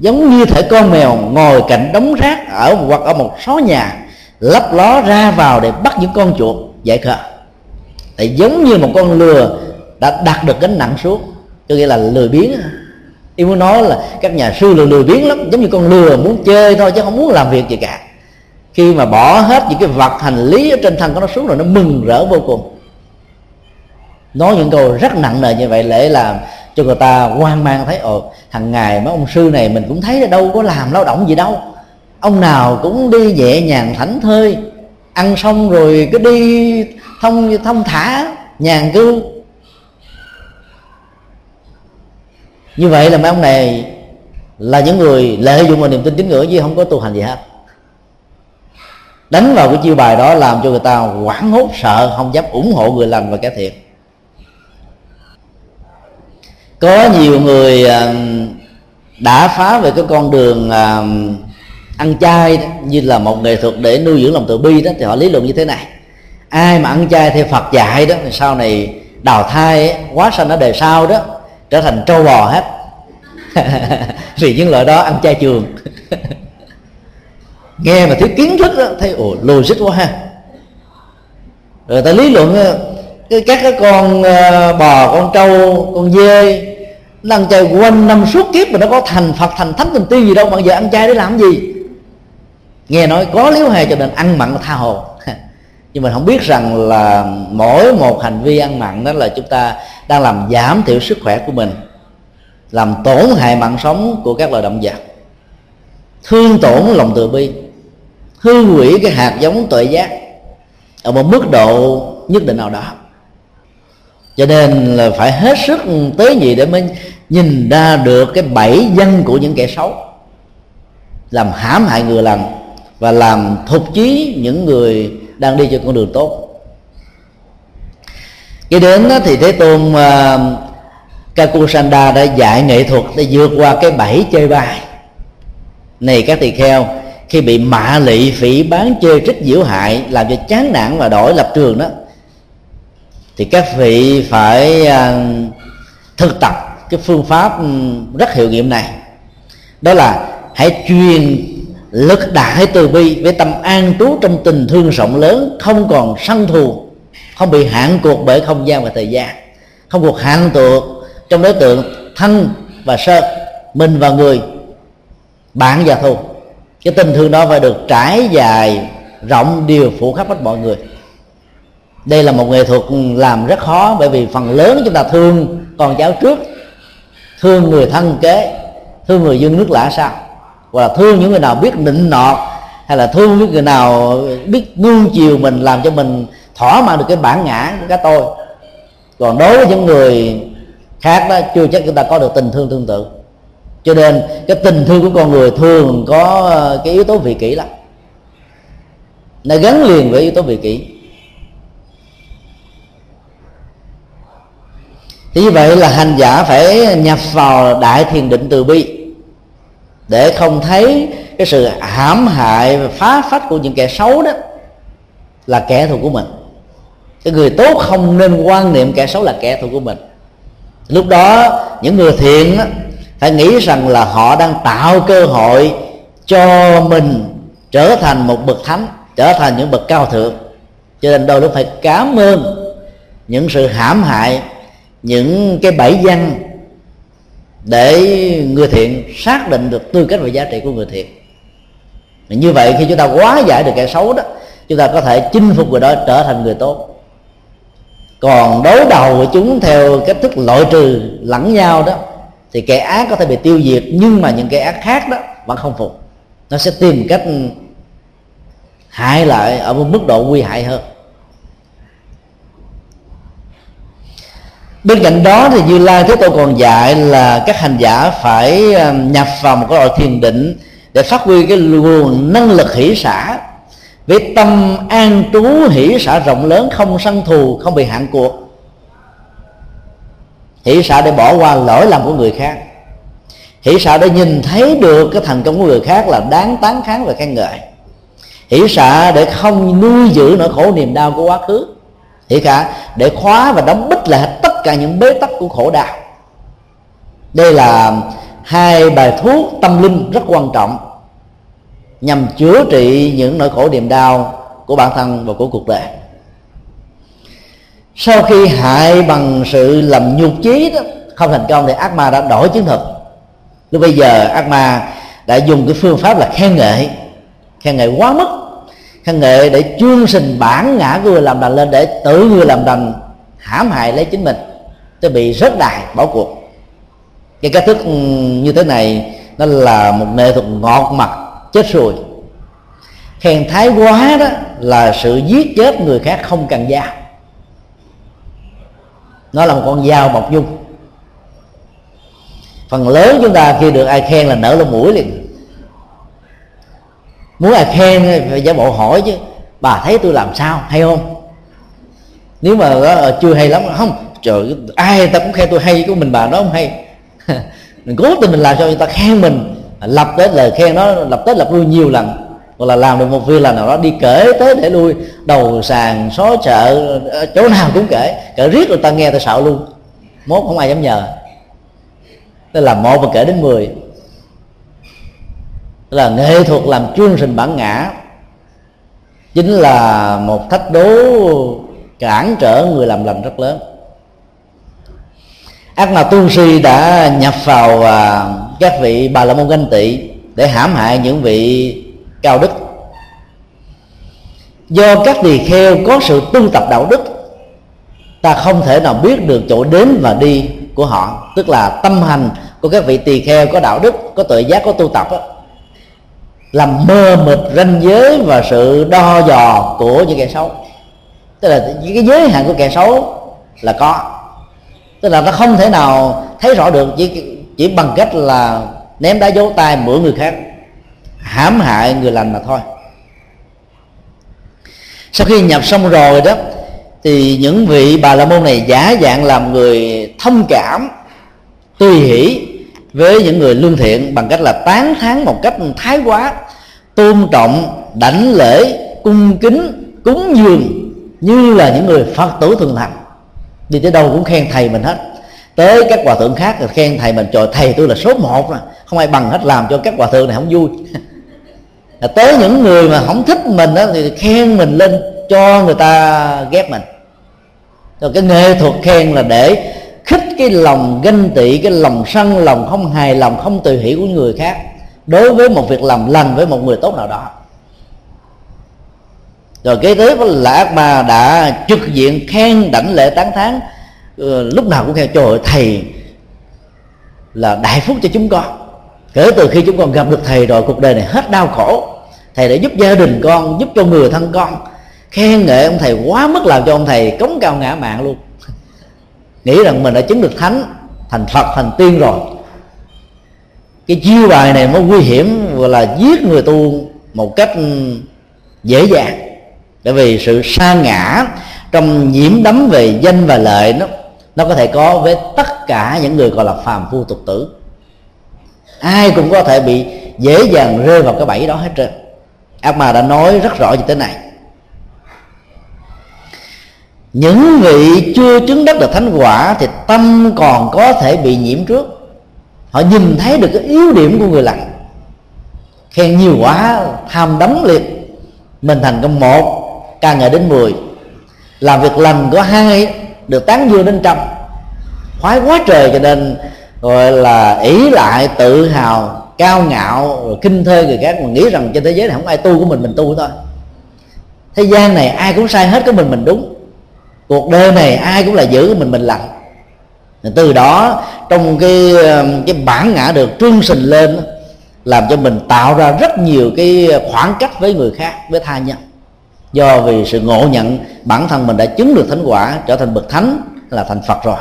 Giống như thể con mèo ngồi cạnh đống rác ở hoặc ở một số nhà, lấp ló ra vào để bắt những con chuột dạy khờ. Thì giống như một con lừa đã đặt được gánh nặng xuống cho nghĩa là lười biếng. Ý muốn nói là các nhà sư lười lười biếng lắm, giống như con lừa muốn chơi thôi chứ không muốn làm việc gì cả. Khi mà bỏ hết những cái vật hành lý ở trên thân của nó xuống rồi nó mừng rỡ vô cùng nói những câu rất nặng nề như vậy để làm cho người ta hoang mang thấy ồ hàng ngày mấy ông sư này mình cũng thấy đâu có làm lao động gì đâu. Ông nào cũng đi nhẹ nhàng thảnh thơi. Ăn xong rồi cứ đi thông thông thả, nhàn cư như vậy là mấy ông này là những người lợi dụng vào niềm tin tín ngưỡng chứ không có tu hành gì hết. Đánh vào cái chiêu bài đó làm cho người ta hoảng hốt, sợ, không dám ủng hộ người lành và kẻ thiện có nhiều người à, đã phá về cái con đường à, ăn chay như là một nghệ thuật để nuôi dưỡng lòng từ bi đó, thì họ lý luận như thế này. Ai mà ăn chay theo Phật dạy đó, thì sau này đào thai quá sanh ở đời sau đó, trở thành trâu bò hết. Vì những loại đó ăn chay trường. Nghe mà thiếu kiến thức đó, thấy, ồ, logic quá ha. Rồi ta lý luận các cái con ờ, bò, con trâu, con dê, nó ăn chay quanh năm suốt kiếp mà nó có thành phật, thành thánh tình tiên gì đâu, bạn giờ ăn chay để làm gì? Nghe nói có liếu hề cho nên ăn mặn tha hồ. Nhưng mình không biết rằng là mỗi một hành vi ăn mặn đó là chúng ta đang làm giảm thiểu sức khỏe của mình, làm tổn hại mạng sống của các loài động vật. Thương tổn lòng từ bi, hư hủy cái hạt giống tuệ giác ở một mức độ nhất định nào đó cho nên là phải hết sức tế nhị để mới nhìn ra được cái bảy dân của những kẻ xấu. Làm hãm hại người lành và làm thục chí những người đang đi trên con đường tốt. Khi đến thì thế tôn uh, Kakusanda đã dạy nghệ thuật để vượt qua cái bẫy chơi bài. Này các tỳ kheo khi bị mạ lị phỉ bán chơi trích diễu hại làm cho chán nản và đổi lập trường đó thì các vị phải à, thực tập cái phương pháp ừ, rất hiệu nghiệm này. Đó là hãy truyền lực đại từ bi với tâm an trú trong tình thương rộng lớn, không còn sân thù, không bị hạn cuộc bởi không gian và thời gian, không cuộc hạn tượng trong đối tượng thân và sơ, mình và người, bạn và thù. Cái tình thương đó phải được trải dài, rộng, điều phủ khắp hết mọi người đây là một nghệ thuật làm rất khó bởi vì phần lớn chúng ta thương con cháu trước, thương người thân kế, thương người dân nước lạ sau, hoặc là thương những người nào biết nịnh nọt, hay là thương những người nào biết nuông chiều mình, làm cho mình thỏa mãn được cái bản ngã của cái tôi. Còn đối với những người khác đó, chưa chắc chúng ta có được tình thương tương tự. Cho nên cái tình thương của con người thường có cái yếu tố vị kỷ lắm. Nó gắn liền với yếu tố vị kỷ. Như vậy là hành giả phải nhập vào đại thiền định từ bi để không thấy cái sự hãm hại và phá phách của những kẻ xấu đó là kẻ thù của mình. Cái người tốt không nên quan niệm kẻ xấu là kẻ thù của mình. Lúc đó những người thiện đó, phải nghĩ rằng là họ đang tạo cơ hội cho mình trở thành một bậc thánh trở thành những bậc cao thượng. Cho nên đôi lúc phải cảm ơn những sự hãm hại những cái bẫy văn để người thiện xác định được tư cách và giá trị của người thiện. Như vậy khi chúng ta quá giải được kẻ xấu đó, chúng ta có thể chinh phục người đó trở thành người tốt. Còn đối đầu với chúng theo cách thức loại trừ lẫn nhau đó, thì kẻ ác có thể bị tiêu diệt, nhưng mà những kẻ ác khác đó vẫn không phục. Nó sẽ tìm cách hại lại ở một mức độ nguy hại hơn. Bên cạnh đó thì như lai thế tôn còn dạy là các hành giả phải um, nhập vào một cái loại thiền định để phát huy cái nguồn năng lực hỷ xã với tâm an trú hỷ xã rộng lớn, không sân thù, không bị hạn cuộc. Hỷ xã để bỏ qua lỗi lầm của người khác. Hỷ xã để nhìn thấy được cái thành công của người khác là đáng tán kháng và khen ngợi. Hỷ xã để không nuôi giữ nỗi khổ niềm đau của quá khứ. Hỷ cả để khóa và đóng bích lại tất cả những bế tắc của khổ đau. Đây là hai bài thuốc tâm linh rất quan trọng nhằm chữa trị những nỗi khổ niềm đau của bản thân và của cuộc đời. Sau khi hại bằng sự làm nhục chí đó, không thành công thì ác ma đã đổi chiến thuật. Lúc bây giờ, ác ma đã dùng cái phương pháp là khen ngợi. Khen ngợi quá mức. Khen ngợi để chương trình bản ngã của người làm đành lên để tự người làm đành hãm hại lấy chính mình tôi bị rớt đài bỏ cuộc. Cái cách thức ừ, như thế này, nó là một nghệ thuật ngọt mặt, chết rồi. Khen thái quá đó là sự giết chết người khác không cần dao nó là một con dao bọc dung phần lớn chúng ta khi được ai khen là nở lông mũi liền. Muốn ai khen phải giả bộ hỏi chứ, bà thấy tôi làm sao, hay không? Nếu mà đó chưa hay lắm, không trời ai ta cũng khen tôi hay của mình bà nó không hay. Mình cố tình mình làm cho người ta khen mình. Lập tới lời khen nó lập tới lập lui nhiều lần. Hoặc là làm được một việc là nào đó đi kể tới để lui. Đầu sàn, xó chợ, chỗ nào cũng kể. Kể riết người ta nghe, ta sợ luôn. Mốt không ai dám nhờ. Tức là một và kể đến mười. Tức là nghệ thuật làm chương trình bản ngã. Chính là một thách đố cản trở người làm lành rất lớn ác ma tu si đã nhập vào à, các vị bà la môn ganh tị để hãm hại những vị cao đức. Do các tỳ kheo có sự tu tập đạo đức ta không thể nào biết được chỗ đến và đi của họ tức là tâm hành của các vị tỳ kheo có đạo đức có tự giác có tu tập đó, làm mơ mịt ranh giới và sự đo dò của những kẻ xấu. Tức là những cái giới hạn của kẻ xấu là có tức là nó không thể nào thấy rõ được, chỉ chỉ bằng cách là ném đá dấu tay mượn người khác, hãm hại người lành mà thôi. Sau khi nhập xong rồi đó, thì những vị bà la môn này giả dạng làm người thông cảm, tùy hỷ với những người lương thiện bằng cách là tán thán một cách thái quá, tôn trọng, đảnh lễ, cung kính, cúng dường như là những người phật tử thường thành đi tới đâu cũng khen thầy mình hết. Tới các hòa thượng khác là khen thầy mình, trời, thầy tôi là số một mà, không ai bằng hết làm cho các hòa thượng này không vui. Tới những người mà không thích mình đó thì khen mình lên, cho người ta ghét mình. Rồi cái nghệ thuật khen là để khích cái lòng ganh tị, cái lòng sân lòng, không hài lòng, không tùy hỷ của người khác đối với một việc làm lành với một người tốt nào đó rồi kế tới là ác ma đã trực diện khen đảnh lễ tán thán ờ, lúc nào cũng khen, trời thầy là đại phúc cho chúng con. Kể từ khi chúng con gặp được thầy rồi, cuộc đời này hết đau khổ. Thầy đã giúp gia đình con, giúp cho người thân con. Khen ngợi ông thầy quá mức làm cho ông thầy cống cao ngã mạng luôn. Nghĩ rằng mình đã chứng được thánh, thành phật, thành tiên rồi. Cái chiêu bài này mới nguy hiểm và là giết người tu một cách ừ, dễ dàng bởi vì sự sa ngã trong nhiễm đắm về danh và lợi nó nó có thể có với tất cả những người gọi là phàm phu tục tử. Ai cũng có thể bị dễ dàng rơi vào cái bẫy đó hết trơn. Ác ma đã nói rất rõ như thế này. Những vị chưa chứng đắc được thánh quả thì tâm còn có thể bị nhiễm trước. Họ nhìn thấy được cái yếu điểm của người lành. Khen nhiều quá, tham đắm liệt, mình thành công một ca ngợi đến mười làm việc lành có hai được tán dương đến trăm. Khoái quá trời cho nên gọi là ỷ lại tự hào, cao ngạo, rồi kinh thê người khác mà nghĩ rằng trên thế giới này không ai tu của mình mình tu thôi. Thế gian này ai cũng sai hết của mình mình đúng. Cuộc đời này ai cũng là giữ mình mình lành. Từ đó, trong cái cái bản ngã được trương sình lên, làm cho mình tạo ra rất nhiều cái khoảng cách với người khác, với tha nhân do vì sự ngộ nhận, bản thân mình đã chứng được thánh quả, trở thành bậc thánh là thành phật rồi.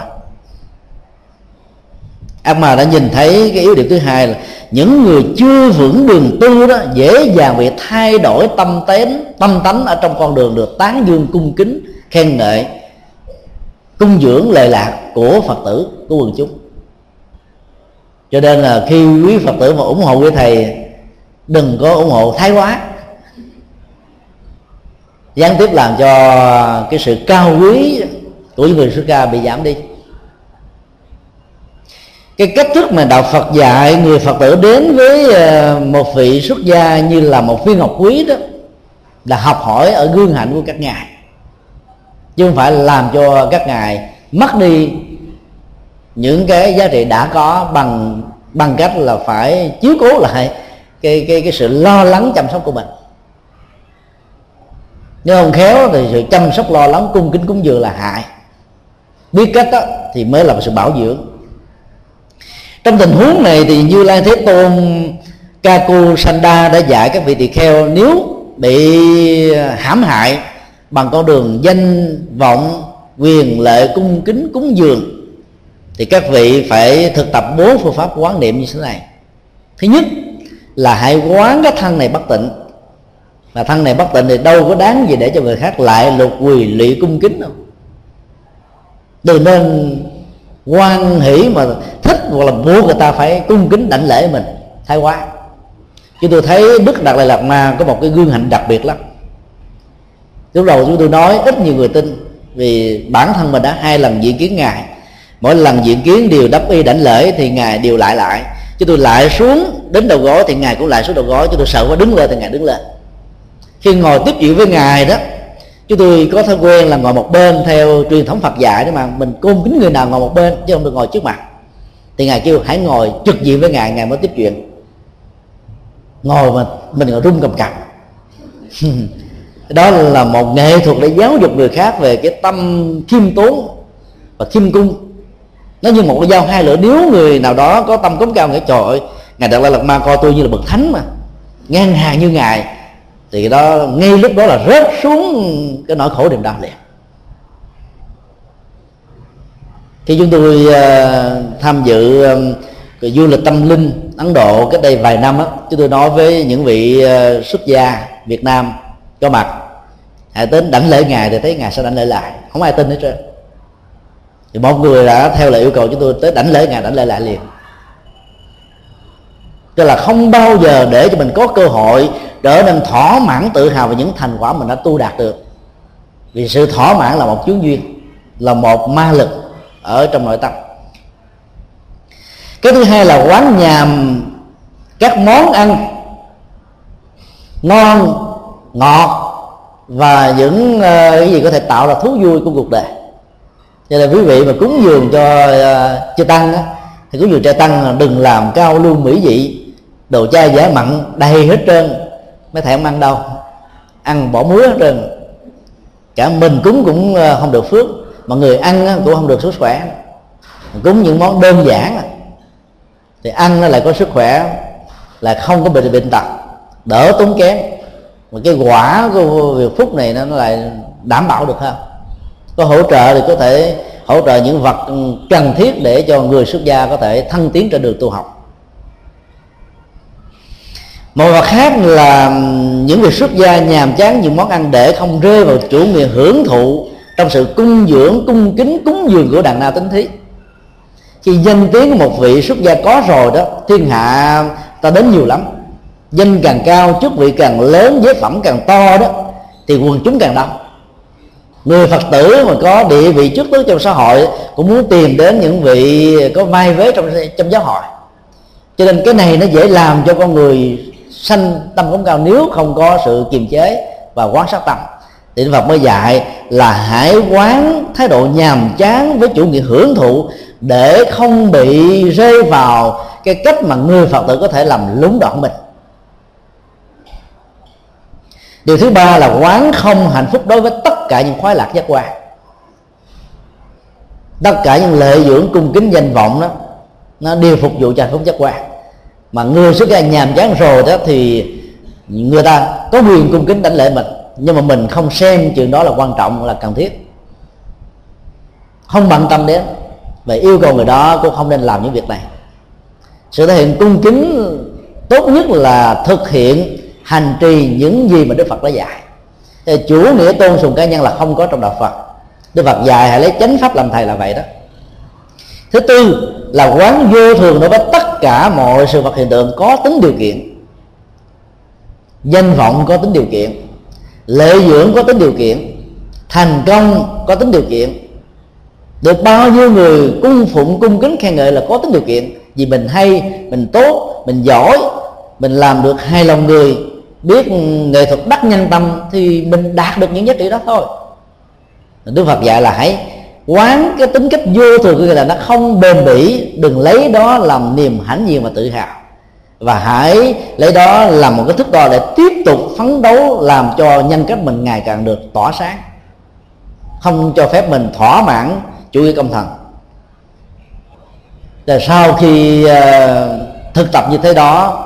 Ác ma đã nhìn thấy cái yếu điểm thứ hai là những người chưa vững đường tu đó, dễ dàng bị thay đổi tâm tánh tâm tánh ở trong con đường được tán dương cung kính, khen ngợi, cung dưỡng lệ lạc của phật tử, của quần chúng. Cho nên là khi quý phật tử mà ủng hộ quý thầy, đừng có ủng hộ thái quá gián tiếp làm cho cái sự cao quý của những người xuất gia bị giảm đi. Cái cách thức mà đạo Phật dạy người Phật tử đến với ờ, một vị xuất gia như là một viên ngọc quý đó là học hỏi ở gương hạnh của các ngài. Chứ không phải làm cho các ngài mất đi những cái giá trị đã có bằng bằng cách là phải chiếu cố lại cái cái cái sự lo lắng chăm sóc của mình nếu không khéo thì sự chăm sóc lo lắng, cung kính cúng dường là hại. Biết cách đó thì mới là sự bảo dưỡng. Trong tình huống này thì như lai thế tôn Kaku Sanda đã dạy các vị tỳ kheo, nếu bị hãm hại bằng con đường danh, vọng, quyền lợi cung kính, cúng dường, thì các vị phải thực tập bốn phương pháp quán niệm như thế này. Thứ nhất là hãy quán cái thân này bất tịnh mà thân này bất tịnh thì đâu có đáng gì để cho người khác lại lục quỳ lị cung kính đâu. Đừng nên quan hỷ mà thích hoặc là buộc người ta phải cung kính đảnh lễ mình. Thay quá. Chứ tôi thấy đức đạt lại lạt ma có một cái gương hạnh đặc biệt lắm. Lúc đầu chúng tôi nói ít nhiều người tin vì bản thân mình đã hai lần diễn kiến ngài. Mỗi lần diễn kiến đều đắp y đảnh lễ thì ngài đều lại lại. Chứ tôi lại xuống đến đầu gối thì ngài cũng lại xuống đầu gối. Chứ tôi sợ quá đứng lên thì ngài đứng lên khi ngồi tiếp chuyện với ngài đó, chúng tôi có thói quen là ngồi một bên theo truyền thống Phật dạy đó mà mình cung kính người nào ngồi một bên chứ không được ngồi trước mặt. Thì ngài kêu, hãy ngồi trực diện với ngài ngài mới tiếp chuyện. Ngồi mà mình ngồi rung cầm cập đó là một nghệ thuật để giáo dục người khác về cái tâm khiêm tốn và khiêm cung. Nó như một cái dao hai lửa nếu người nào đó có tâm cống cao nghĩa trời ơi, ngài đạt lai lạt ma coi tôi như là bậc thánh mà, ngang hàng như ngài thì đó ngay lúc đó là rớt xuống cái nỗi khổ niềm đau liền. Khi chúng tôi uh, tham dự um, du lịch tâm linh Ấn Độ cách đây vài năm á chúng tôi nói với những vị uh, xuất gia Việt Nam có mặt hãy đến đảnh lễ ngài thì thấy ngài sẽ đảnh lễ lại. Không ai tin hết trơn. Thì một người đã theo lời yêu cầu chúng tôi tới đảnh lễ ngài đảnh lễ lại liền. Tức là không bao giờ để cho mình có cơ hội trở nên thỏa mãn tự hào về những thành quả mình đã tu đạt được. Vì sự thỏa mãn là một chướng duyên là một ma lực ở trong nội tâm. Cái thứ hai là quán nhàm các món ăn ngon ngọt và những uh, cái gì có thể tạo ra thú vui của cuộc đời. Cho nên quý vị mà cúng dường cho ờ, uh, cho tăng á, thì cúng dường cho tăng đừng làm cao lương mỹ vị đồ chai giả mặn đầy hết trơn mấy thèm ăn đâu. Ăn bỏ muối hết trơn. Cả mình cúng cũng ờ, không được phước. Mà người ăn cũng không được sức khỏe. Cúng những món đơn giản à. thì ăn nó lại có sức khỏe là không có bệnh bệnh tật. Đỡ tốn kém. Mà cái quả của việc phúc này nó lại đảm bảo được ha, có hỗ trợ thì có thể hỗ trợ những vật ừ, cần thiết để cho người xuất gia có thể thăng tiến trên đường tu học một vật khác là những người xuất gia nhàm chán những món ăn để không rơi vào chủ nghĩa hưởng thụ trong sự cung dưỡng, cung kính, cúng dường của đàn na tính thí. Khi danh tiếng của một vị xuất gia có rồi đó, thiên hạ ta đến nhiều lắm. Danh càng cao, chức vị càng lớn, giới phẩm càng to đó, thì quần chúng càng đông. Người phật tử mà có địa vị trước tướng trong xã hội cũng muốn tìm đến những vị có vai vế trong trong giáo hội. Cho nên cái này nó dễ làm cho con người sanh tâm cống cao nếu không có sự kiềm chế và quán sát tâm. Thì Đức Phật mới dạy là hãy quán thái độ nhàm chán với chủ nghĩa hưởng thụ để không bị rơi vào cái cách mà người Phật tử có thể làm lúng đoạn mình. Điều thứ ba là quán không hạnh phúc đối với tất cả những khoái lạc giác quan. Tất cả những lợi dưỡng, cung kính, danh vọng đó, nó đều phục vụ cho hạnh phúc giác quan mà người xuất gia nhàm chán rồi đó thì người ta có quyền cung kính đánh lễ mình, nhưng mà mình không xem chuyện đó là quan trọng, là cần thiết. Không bận tâm đến và yêu cầu người đó cũng không nên làm những việc này. Sự thể hiện cung kính tốt nhất là thực hiện hành trì những gì mà đức phật đã dạy. Thì chủ nghĩa tôn sùng cá nhân là không có trong đạo phật. Đức phật dạy hãy lấy chánh pháp làm thầy là vậy đó. Thứ tư là quán vô thường đối với tất cả mọi sự vật hiện tượng có tính điều kiện. Danh vọng có tính điều kiện. Lệ dưỡng có tính điều kiện. Thành công có tính điều kiện. Được bao nhiêu người cung phụng, cung kính khen ngợi là có tính điều kiện. Vì mình hay, mình tốt, mình giỏi, mình làm được hài lòng người, biết nghệ thuật đắc nhân tâm thì mình đạt được những giá trị đó thôi. Đức phật dạy là hãy quán cái tính cách vô thường của là nó không bền bỉ đừng lấy đó làm niềm hãnh diện và tự hào. Và hãy lấy đó làm một cái thước đo để tiếp tục phấn đấu làm cho nhân cách mình ngày càng được tỏa sáng. Không cho phép mình thỏa mãn chủ nghĩa công thần. Rồi sau khi uh, thực tập như thế đó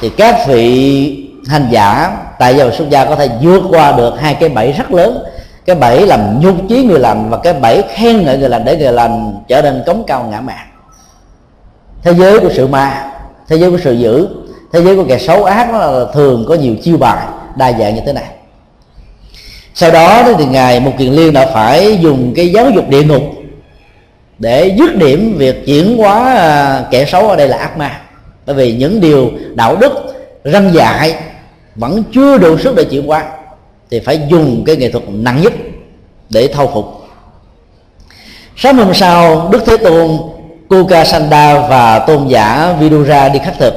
thì các vị hành giả tại giờ xuất gia có thể vượt qua được hai cái bẫy rất lớn cái bẫy làm nhung chí người lành và cái bẫy khen ngợi người lành để người lành trở nên cống cao ngã mạn. Thế giới của sự ma, thế giới của sự dữ, thế giới của kẻ xấu ác nó là thường có nhiều chiêu bài đa dạng như thế này. Sau đó thì ngài một kiền liên đã phải dùng cái giáo dục địa ngục để dứt điểm việc chuyển hóa à, kẻ xấu ở đây là ác ma. Bởi vì những điều đạo đức răng dại vẫn chưa đủ sức để chuyển hóa thì phải dùng cái nghệ thuật nặng nhất để thâu phục. Sáng hôm sau, đức thế tôn Kukasanda và tôn giả Vidura đi khắc thực,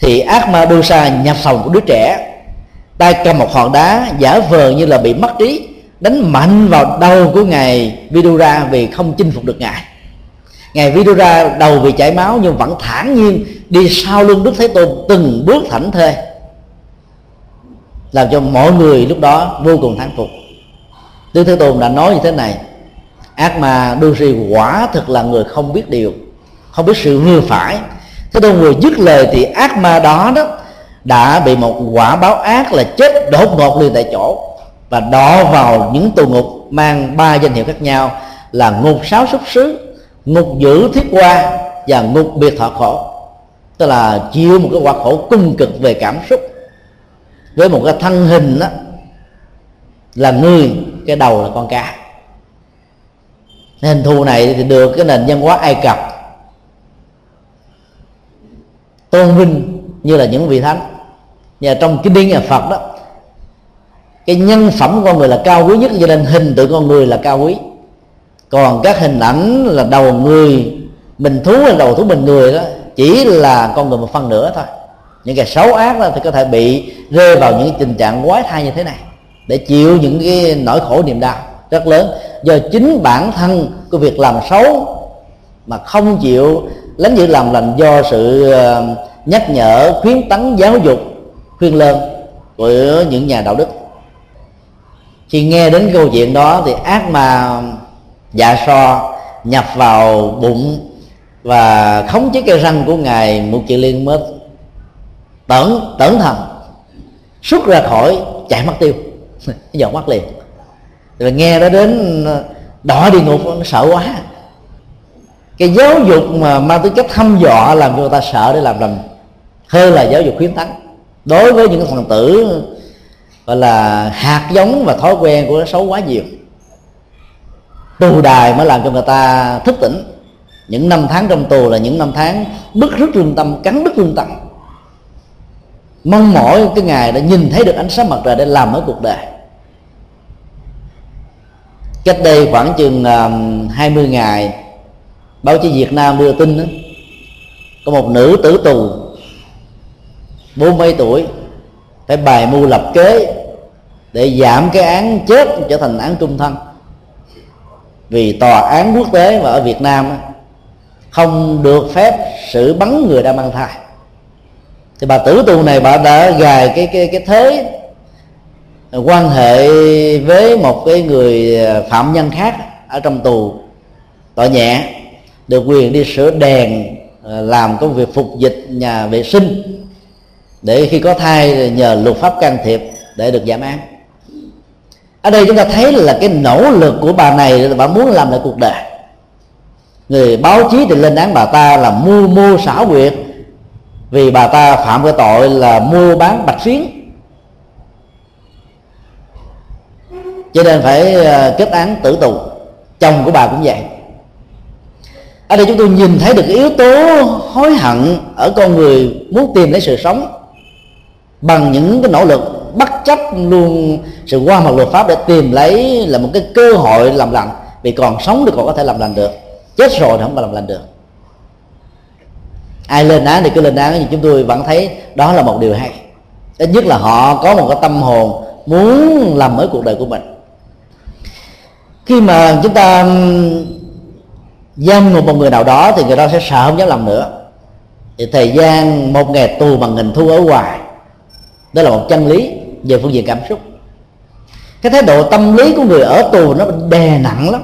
thì ác ma Dosa nhập phòng của đứa trẻ, tay cầm một hòn đá giả vờ như là bị mất trí, đánh mạnh vào đầu của ngài Vidura vì không chinh phục được ngài. Ngài Vidura đầu vì chảy máu nhưng vẫn thản nhiên đi sau lưng Đức Thế Tôn từng bước thảnh thê làm cho mọi người lúc đó vô cùng thán phục. Đức Thế Tôn đã nói như thế này ác ma đôi khi quả thực là người không biết điều không biết sự vừa phải. Thế tôn vừa dứt lời thì ác ma đó đó đã bị một quả báo ác là chết đột ngột liền tại chỗ và đọ vào những tù ngục mang ba danh hiệu khác nhau là ngục sáu súc xứ, ngục giữ thiết qua và ngục biệt thọ khổ. Tức là chịu một cái quả khổ cung cực về cảm xúc với một cái thân hình đó là người, cái đầu là con cá. Hình thù này thì được cái nền văn hóa ai cập tôn vinh như là những vị thánh. Và trong kinh điển nhà phật đó, cái nhân phẩm của con người là cao quý nhất, cho nên hình tượng con người là cao quý. Còn các hình ảnh là đầu người, mình thú hay đầu thú mình người đó, chỉ là con người một phần nữa thôi những cái xấu ác đó thì có thể bị rơi vào những tình trạng quái thai như thế này để chịu những cái nỗi khổ niềm đau rất lớn. Do chính bản thân của việc làm xấu mà không chịu lánh giữ làm lành do sự ờ, nhắc nhở, khuyến tấn, giáo dục, khuyên lơn của những nhà đạo đức. Khi nghe đến câu chuyện đó thì ác mà dạ so, nhập vào bụng và khống chế cây răng của ngài một chị liên mới tẩn tẩn thần xuất ra khỏi, chạy mất tiêu. Dọn mắt liền. Rồi nghe đó đến ờ, đỏ đi ngục, nó sợ quá. Cái giáo dục mà mang tính cách thăm dọa làm cho người ta sợ để làm lành. Hơn là giáo dục khuyến tấn. Đối với những phần tử, gọi là, hạt giống và thói quen của nó xấu quá nhiều. Tù đài mới làm cho người ta thức tỉnh. Những năm tháng trong tù là những năm tháng bức rứt lương tâm, cắn đứt lương tâm mong mỏi cái ngày đã nhìn thấy được ánh sáng mặt trời để làm ở cuộc đời. Cách đây khoảng chừng à, 20 ngày báo chí Việt Nam đưa tin đó, có một nữ tử tù bốn mấy tuổi phải bài mưu lập kế để giảm cái án chết trở thành án trung thân. Vì tòa án quốc tế và ở Việt Nam không được phép xử bắn người đang mang thai thì bà tử tù này bà đã gài cái cái cái thế quan hệ với một cái người phạm nhân khác ở trong tù. Tội nhẹ được quyền đi sửa đèn ờ, làm công việc phục dịch nhà vệ sinh để khi có thai nhờ luật pháp can thiệp để được giảm án. Ở đây chúng ta thấy là cái nỗ lực của bà này là bà muốn làm lại cuộc đời. Người báo chí thì lên án bà ta là mưu mô xảo quyệt vì bà ta phạm cái tội là mua bán bạch phiến. Cho nên phải ờ, kết án tử tù. Chồng của bà cũng vậy. Ở đây chúng tôi nhìn thấy được yếu tố hối hận ở con người muốn tìm lấy sự sống bằng những cái nỗ lực bất chấp luôn sự qua mặt luật pháp để tìm lấy là một cái cơ hội làm lành. Vì còn sống thì còn có thể làm lành được. Chết rồi thì không có làm lành được ai lên án thì cứ lên án. Nhưng chúng tôi vẫn thấy đó là một điều hay. Ít nhất là họ có một cái tâm hồn muốn làm mới cuộc đời của mình. Khi mà chúng ta giam ngục một người nào đó thì người đó sẽ sợ không dám làm nữa. Thì thời gian một ngày tù bằng hình thu ở ngoài, đó là một chân lý về phương diện cảm xúc. Cái thái độ tâm lý của người ở tù nó đè nặng lắm.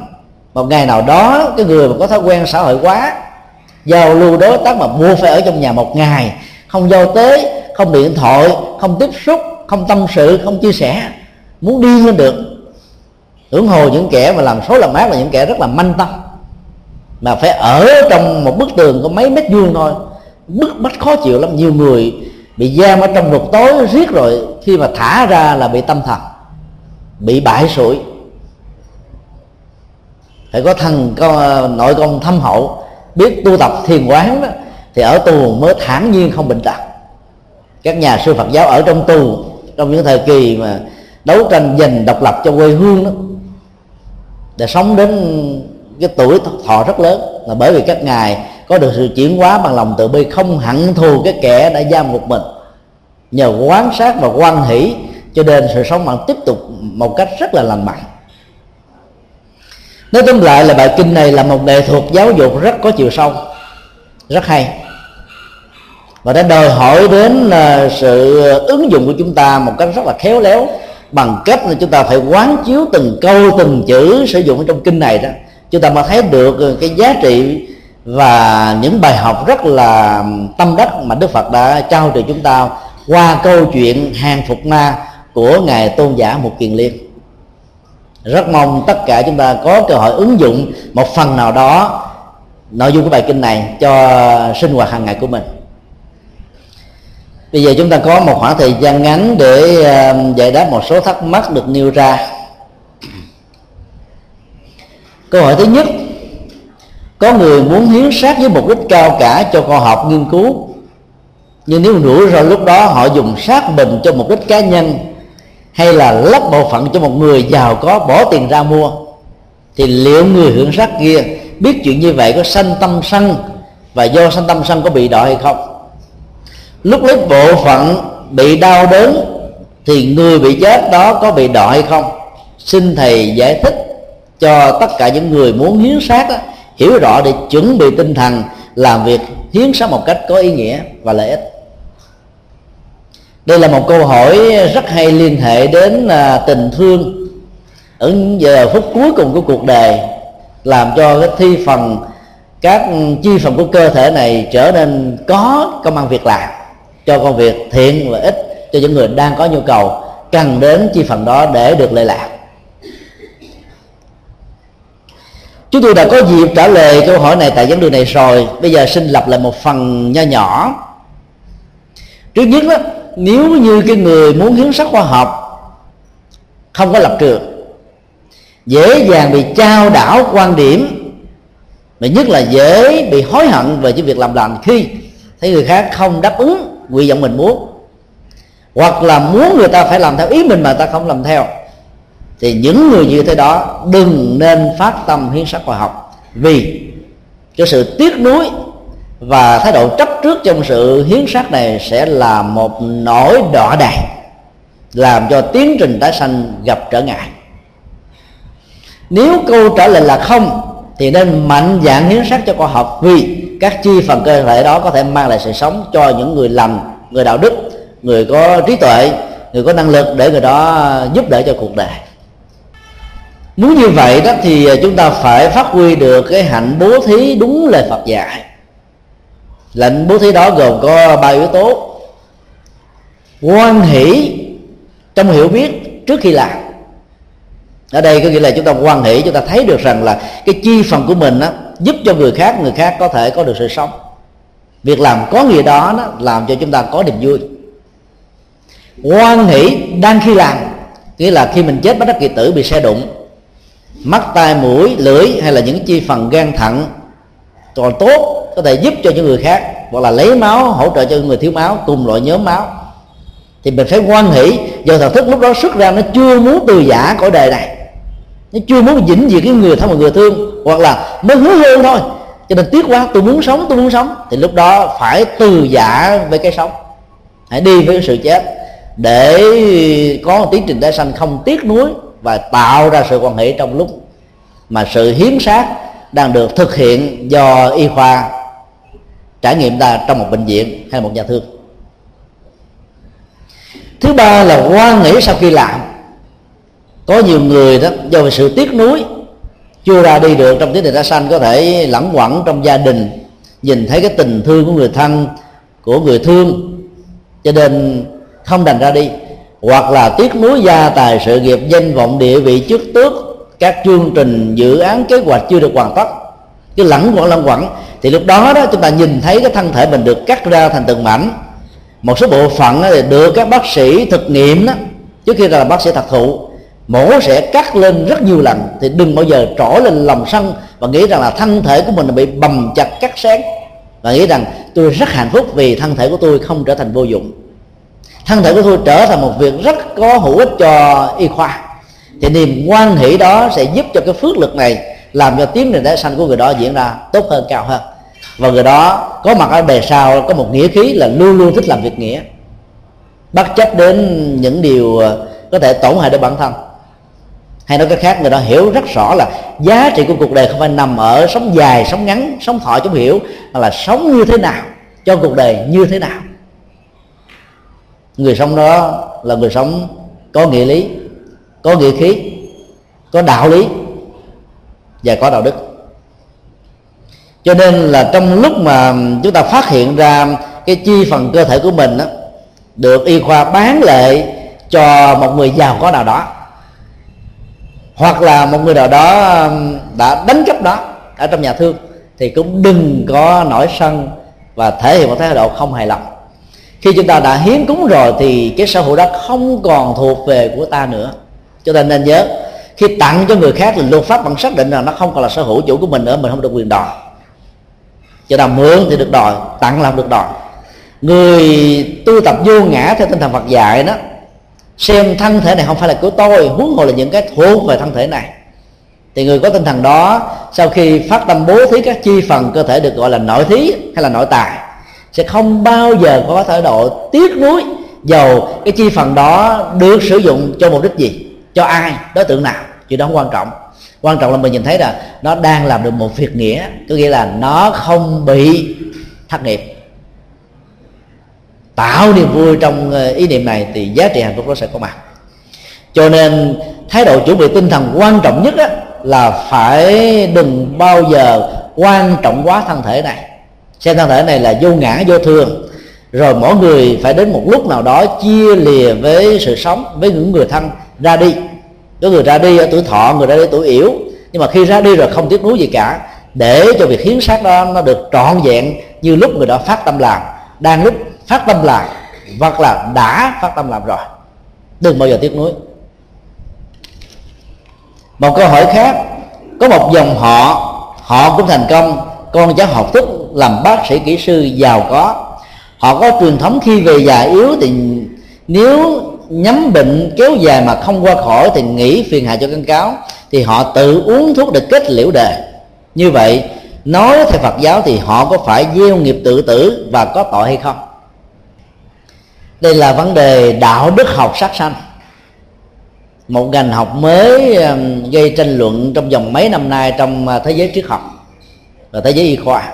Một ngày nào đó cái người mà có thói quen xã hội quá giao lưu đối tác mà mua phải ở trong nhà một ngày. Không giao tế, không điện thoại, không tiếp xúc, không tâm sự, không chia sẻ. Muốn đi lên được. Hưởng hồ những kẻ mà làm số làm mát là những kẻ rất là manh tâm. Mà phải ở trong một bức tường có mấy mét vuông thôi. Bức bách khó chịu lắm. Nhiều người bị giam ở trong ngục tối riết rồi. Khi mà thả ra là bị tâm thần, bị bại sụi. Phải có thần có nội công thâm hậu biết tu tập thiền quán đó, thì ở tù mới thản nhiên không bệnh tật. Các nhà sư Phật giáo ở trong tù trong những thời kỳ mà đấu tranh giành độc lập cho quê hương đó để sống đến cái tuổi thọ rất lớn. Là bởi vì các ngài có được sự chuyển hóa bằng lòng từ bi không hận thù cái kẻ đã giam một mình nhờ quán sát và quan hỷ cho nên sự sống bạn tiếp tục một cách rất là lành mạnh nói tóm lại là bài kinh này là một nghệ thuật giáo dục rất có chiều sâu. Rất hay. Và đã đòi hỏi đến à, sự ứng dụng của chúng ta một cách rất là khéo léo, bằng cách là chúng ta phải quán chiếu từng câu, từng chữ sử dụng trong kinh này đó. Chúng ta mới thấy được cái giá trị và những bài học rất là tâm đắc mà Đức Phật đã trao cho chúng ta qua câu chuyện hàng phục ma của ngài tôn giả Mục kiền liên rất mong tất cả chúng ta có cơ hội ứng dụng một phần nào đó, nội dung của bài kinh này cho sinh hoạt hàng ngày của mình. Bây giờ chúng ta có một khoảng thời gian ngắn để um, giải đáp một số thắc mắc được nêu ra. Câu hỏi thứ nhất, có người muốn hiến sát với mục đích cao cả cho khoa học nghiên cứu, nhưng nếu rủi ro lúc đó họ dùng sát mình cho mục đích cá nhân hay là lắp bộ phận cho một người giàu có bỏ tiền ra mua? Thì liệu người hưởng sắc kia biết chuyện như vậy có sanh tâm sân và do sanh tâm sân có bị đọa hay không? Lúc lấy bộ phận bị đau đớn thì người bị chết đó có bị đọa hay không? Xin thầy giải thích cho tất cả những người muốn hiến xác đó, hiểu rõ để chuẩn bị tinh thần làm việc hiến xác một cách có ý nghĩa và lợi ích đây là một câu hỏi rất hay liên hệ đến à, tình thương. Ở giờ phút cuối cùng của cuộc đời, làm cho cái thi phần, các chi phần của cơ thể này trở nên có công ăn việc làm, cho công việc thiện và ích cho những người đang có nhu cầu, cần đến chi phần đó để được lệ lạc. Chúng tôi đã có dịp trả lời câu hỏi này tại vấn đề này rồi. Bây giờ xin lặp lại một phần nho nhỏ. Trước nhất đó nếu như cái người muốn hiến sắc khoa học, không có lập trường, dễ dàng bị trao đảo quan điểm, mà nhất là dễ bị hối hận về cái việc làm lành khi thấy người khác không đáp ứng nguyện vọng mình muốn, hoặc là muốn người ta phải làm theo ý mình mà ta không làm theo, thì những người như thế đó đừng nên phát tâm hiến sắc khoa học. Vì cái sự tiếc nuối và thái độ chấp trước trong sự hiến sắc này sẽ là một nỗi đỏ đài làm cho tiến trình tái sanh gặp trở ngại. Nếu câu trả lời là không, thì nên mạnh dạng hiến sắc cho khoa học, vì các chi phần cơ thể đó có thể mang lại sự sống cho những người lành, người đạo đức, người có trí tuệ, người có năng lực để người đó giúp đỡ cho cuộc đời. Muốn như vậy đó thì chúng ta phải phát huy được cái hạnh bố thí đúng lời Phật dạy lệnh bố thí đó gồm có ba yếu tố. Quan hỷ trong hiểu biết trước khi làm. Ở đây có nghĩa là chúng ta quan hỷ chúng ta thấy được rằng là cái chi phần của mình á, giúp cho người khác người khác có thể có được sự sống. Việc làm có nghĩa đó, đó làm cho chúng ta có niềm vui. Quan hỷ đang khi làm nghĩa là khi mình chết bất đắc kỳ tử bị xe đụng. Mắt tai mũi lưỡi hay là những chi phần gan thận còn tốt có thể giúp cho những người khác, hoặc là lấy máu, hỗ trợ cho người thiếu máu, cùng loại nhóm máu. Thì mình phải quan hỷ, do thần thức lúc đó xuất ra nó chưa muốn từ giả cõi đời này. Nó chưa muốn dính gì cái người thân một người thương, hoặc là mới hứa hôn thôi. Cho nên tiếc quá, tôi muốn sống, tôi muốn sống. Thì lúc đó phải từ giả với cái sống. Hãy đi với sự chết, để có một tiến trình tái sanh không tiếc nuối và tạo ra sự quan hệ trong lúc mà sự hiến sát đang được thực hiện do y khoa trải nghiệm ta trong một bệnh viện hay một nhà thương. Thứ ba là quan nghĩ sau khi làm. Có nhiều người đó, do sự tiếc nuối, chưa ra đi được trong tiến trình đã sanh, có thể lẳng quẩn trong gia đình, nhìn thấy cái tình thương của người thân, của người thương, cho nên không đành ra đi. Hoặc là tiếc nuối gia tài, sự nghiệp, danh vọng, địa vị, chức tước, các chương trình, dự án, kế hoạch chưa được hoàn tất. Cái lẳng quẩn lẳng quẩn thì lúc đó đó, chúng ta nhìn thấy cái thân thể mình được cắt ra thành từng mảnh. Một số bộ phận thì được các bác sĩ thực nghiệm đó. Trước khi là bác sĩ thật thụ mổ sẽ cắt lên rất nhiều lần. Thì đừng bao giờ trỏ lên lòng sân và nghĩ rằng là thân thể của mình bị bầm chặt cắt sáng và nghĩ rằng tôi rất hạnh phúc vì thân thể của tôi không trở thành vô dụng. Thân thể của tôi trở thành một việc rất có hữu ích cho y khoa. Thì niềm quan hỷ đó sẽ giúp cho cái phước lực này làm cho tiến trình tái sanh của người đó diễn ra tốt hơn, cao hơn. Và người đó có mặt ở bề sau, có một nghĩa khí là luôn luôn thích làm việc nghĩa. Bất chấp đến những điều ờ, có thể tổn hại đến bản thân. Hay nói cách khác, người đó hiểu rất rõ là giá trị của cuộc đời không phải nằm ở sống dài sống ngắn sống thọ chúng hiểu, mà là sống như thế nào, cho cuộc đời như thế nào. Người sống đó là người sống có nghĩa lý, có nghĩa khí, có đạo lý và có đạo đức. Cho nên là trong lúc mà chúng ta phát hiện ra cái chi phần cơ thể của mình đó, được y khoa bán lệ cho một người giàu có nào đó hoặc là một người nào đó um, đã đánh cắp đó ở trong nhà thương thì cũng đừng có nổi sân và thể hiện một thái độ không hài lòng. Khi chúng ta đã hiến cúng rồi thì cái sở hữu đó không còn thuộc về của ta nữa. Cho nên nên nhớ khi tặng cho người khác thì luật pháp vẫn xác định là nó không còn là sở hữu chủ của mình nữa, mình không được quyền đòi. Cho nào mượn thì được đòi, tặng là không được đòi. Người tu tập vô ngã theo tinh thần Phật dạy đó, xem thân thể này không phải là của tôi, huống hồ là những cái thuộc về thân thể này. Thì người có tinh thần đó, sau khi phát tâm bố thí các chi phần cơ thể được gọi là nội thí hay là nội tài, sẽ không bao giờ có thái độ tiếc nuối dầu cái chi phần đó được sử dụng cho mục đích gì, cho ai, đối tượng nào chứ đó không quan trọng. Quan trọng là mình nhìn thấy là nó đang làm được một việc nghĩa có nghĩa là nó không bị thất nghiệp. Tạo niềm vui trong ờ, ý niệm này thì giá trị hạnh phúc nó sẽ có mặt. Cho nên thái độ chuẩn bị tinh thần quan trọng nhất á, là phải đừng bao giờ quan trọng quá thân thể này. Xem thân thể này là vô ngã vô thường. Rồi mỗi người phải đến một lúc nào đó chia lìa với sự sống với những người thân ra đi có người ra đi ở tuổi thọ, người ra đi tuổi yếu. Nhưng mà khi ra đi rồi không tiếc nuối gì cả. Để cho việc hiến xác đó nó được trọn vẹn như lúc người đó phát tâm làm. Đang lúc phát tâm làm, hoặc là đã phát tâm làm rồi. Đừng bao giờ tiếc nuối. Một câu hỏi khác. Có một dòng họ họ cũng thành công. Con cháu học thức làm bác sĩ kỹ sư giàu có. Họ có truyền thống khi về già yếu thì nếu nhắm bệnh kéo dài mà không qua khỏi thì nghĩ phiền hại cho căn cáo, thì họ tự uống thuốc để kết liễu đề. Như vậy, nói theo Phật giáo thì họ có phải gieo nghiệp tự tử và có tội hay không? Đây là vấn đề đạo đức học sát sanh. Một ngành học mới um, gây tranh luận trong vòng mấy năm nay trong uh, thế giới triết học và thế giới y khoa.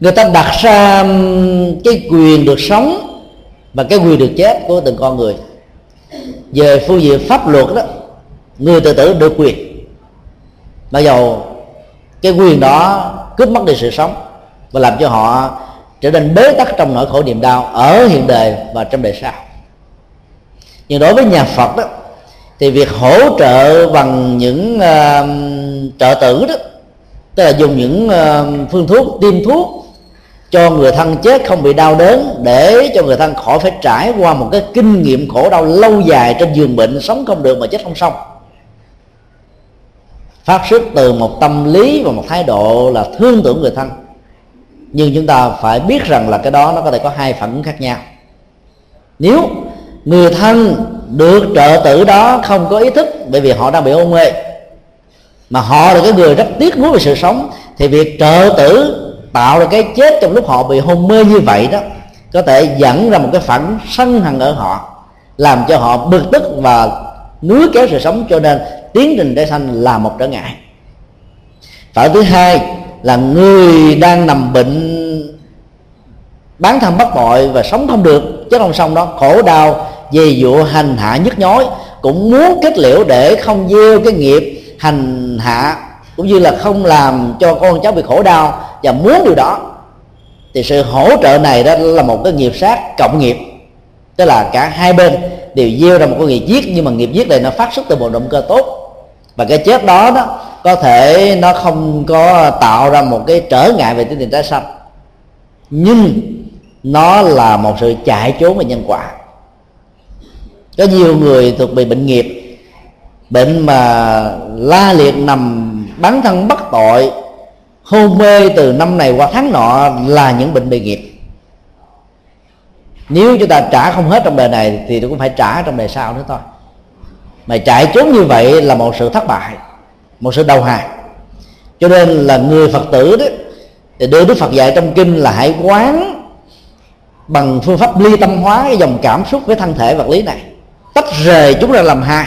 Người ta đặt ra um, cái quyền được sống và cái quyền được chết của từng con người. Về phương diện pháp luật đó người tự tử được quyền. Mặc dầu cái quyền đó cướp mất đi sự sống và làm cho họ trở nên bế tắc trong nỗi khổ niềm đau ở hiện đời và trong đời sau. Nhưng đối với nhà phật đó thì việc hỗ trợ bằng những uh, trợ tử đó tức là dùng những uh, phương thuốc tiêm thuốc cho người thân chết không bị đau đớn, để cho người thân khỏi phải trải qua một cái kinh nghiệm khổ đau lâu dài trên giường bệnh, sống không được mà chết không xong. Phát xuất từ một tâm lý và một thái độ là thương tưởng người thân. Nhưng chúng ta phải biết rằng là cái đó nó có thể có hai phản khác nhau. Nếu người thân được trợ tử đó không có ý thức bởi vì họ đang bị hôn mê mà họ là cái người rất tiếc nuối về sự sống, thì việc trợ tử tạo ra cái chết trong lúc họ bị hôn mê như vậy đó, có thể dẫn ra một cái phản sân hận ở họ, làm cho họ bực tức và núi kéo sự sống, cho nên tiến trình tái sanh là một trở ngại. Phản thứ hai là người đang nằm bệnh, bán thân bất bội và sống không được, chết không xong đó, khổ đau về dụ hành hạ, nhức nhối, cũng muốn kết liễu để không gieo cái nghiệp hành hạ, cũng như là không làm cho con cháu bị khổ đau và muốn điều đó, thì sự hỗ trợ này đó là một cái nghiệp sát cộng nghiệp. Tức là cả hai bên đều gieo ra một cái nghiệp giết, nhưng mà nghiệp giết này nó phát xuất từ một động cơ tốt. Và cái chết đó đó có thể nó không có tạo ra một cái trở ngại về tinh thần tái sanh, nhưng nó là một sự chạy trốn về nhân quả. Có nhiều người thuộc bị bệnh nghiệp, bệnh mà la liệt nằm bắn thân bất tội hôn mê từ năm này qua tháng nọ là những bệnh bị nghiệp. Nếu chúng ta trả không hết trong đời này thì cũng phải trả trong đời sau nữa thôi. Mà chạy trốn như vậy là một sự thất bại, một sự đầu hàng cho nên là người phật tử đó, thì đưa đức phật dạy trong kinh là hãy quán bằng phương pháp ly tâm hóa cái dòng cảm xúc với thân thể vật lý này. Tách rời chúng ra làm hai.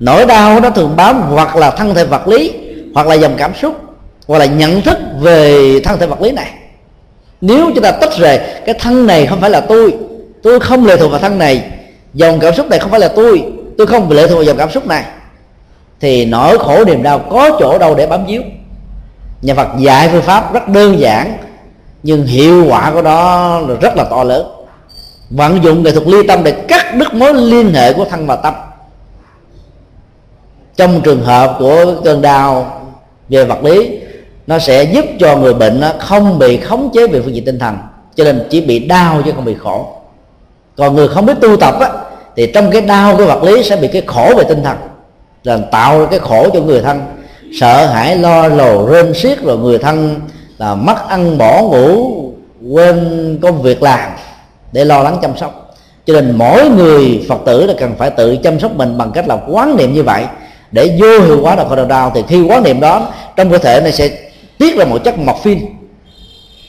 Nỗi đau nó thường bám hoặc là thân thể vật lý hoặc là dòng cảm xúc hoặc là nhận thức về thân thể vật lý này. Nếu chúng ta tách rời, cái thân này không phải là tôi tôi không lệ thuộc vào thân này, dòng cảm xúc này không phải là tôi tôi không lệ thuộc vào dòng cảm xúc này, thì nỗi khổ niềm đau có chỗ đâu để bám víu. Nhà Phật dạy phương pháp rất đơn giản, nhưng hiệu quả của nó rất là to lớn. Vận dụng nghệ thuật ly tâm để cắt đứt mối liên hệ của thân và tâm. Trong trường hợp của cơn đau về vật lý nó sẽ giúp cho người bệnh không bị khống chế về phương diện tinh thần cho nên chỉ bị đau chứ không bị khổ. Còn người không biết tu tập á, thì trong cái đau cái vật lý sẽ bị cái khổ về tinh thần là tạo ra cái khổ cho người thân. Sợ hãi lo lồ rên xiết rồi người thân là mất ăn bỏ ngủ quên công việc làm để lo lắng chăm sóc. Cho nên mỗi người phật tử là cần phải tự chăm sóc mình bằng cách là quán niệm như vậy. Để vô hiệu hóa được khổ đau thì khi quán niệm đó trong cơ thể này sẽ tiết ra một chất morphine.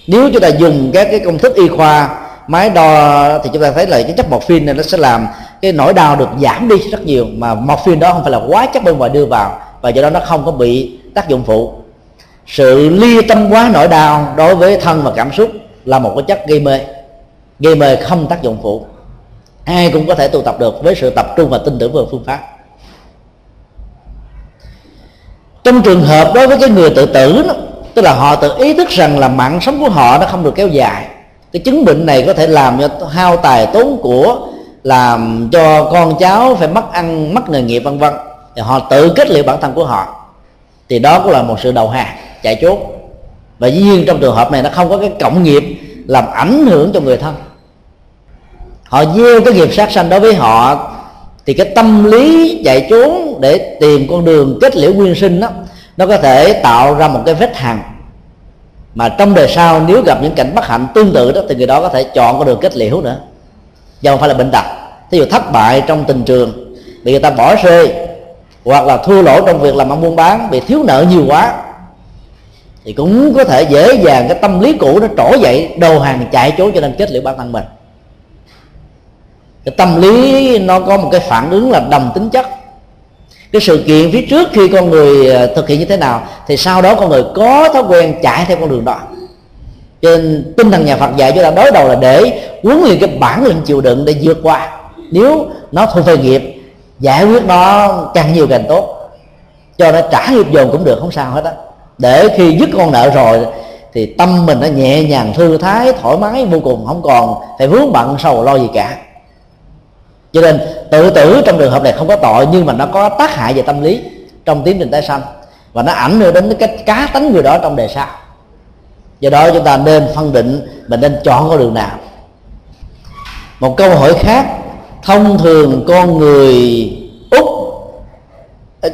Nếu chúng ta dùng các cái công thức y khoa máy đo thì chúng ta thấy là cái chất morphine này nó sẽ làm cái nỗi đau được giảm đi rất nhiều mà morphine đó không phải là quá chất bên ngoài đưa vào và do đó nó không có bị tác dụng phụ. Sự ly tâm quá nỗi đau đối với thân và cảm xúc là một cái chất gây mê. Gây mê không tác dụng phụ. Ai cũng có thể tu tập được với sự tập trung và tin tưởng vào phương pháp. Trong trường hợp đối với cái người tự tử đó, tức là họ tự ý thức rằng là mạng sống của họ nó không được kéo dài. Cái chứng bệnh này có thể làm cho hao tài tốn của, làm cho con cháu phải mất ăn, mất nghề nghiệp, vân vân. Thì họ tự kết liễu bản thân của họ. Thì đó cũng là một sự đầu hàng, chạy trốn và dĩ nhiên trong trường hợp này nó không có cái cộng nghiệp làm ảnh hưởng cho người thân. Họ gieo cái nghiệp sát sanh đối với họ, thì cái tâm lý chạy trốn để tìm con đường kết liễu nguyên sinh đó nó có thể tạo ra một cái vết hằn mà trong đời sau nếu gặp những cảnh bất hạnh tương tự đó, thì người đó có thể chọn con đường kết liễu nữa. Do không phải là bệnh tật. Thí dụ thất bại trong tình trường, bị người ta bỏ rơi, hoặc là thua lỗ trong việc làm ăn buôn bán, bị thiếu nợ nhiều quá, thì cũng có thể dễ dàng cái tâm lý cũ nó trỗi dậy, đầu hàng chạy trốn cho nên kết liễu bản thân mình. Cái tâm lý nó có một cái phản ứng là đồng tính chất cái sự kiện phía trước khi con người à, thực hiện như thế nào, thì sau đó con người có thói quen chạy theo con đường đó. Trên tinh thần nhà Phật dạy chúng ta đối đầu là để huấn luyện cái bản lĩnh chịu đựng để vượt qua. Nếu nó thuộc về nghiệp, giải quyết nó càng nhiều càng tốt. Cho nó trả nghiệp dồn cũng được, không sao hết á. Để khi dứt con nợ rồi thì tâm mình nó nhẹ nhàng, thư thái, thoải mái, vô cùng, không còn phải vướng bận sầu lo gì cả cho nên tự tử trong trường hợp này không có tội, nhưng mà nó có tác hại về tâm lý trong tiến trình tái sanh. Và nó ảnh hưởng đến cái cá tánh người đó trong đời sau. Do đó chúng ta nên phân định mình nên chọn con đường nào. Một câu hỏi khác, thông thường con người úc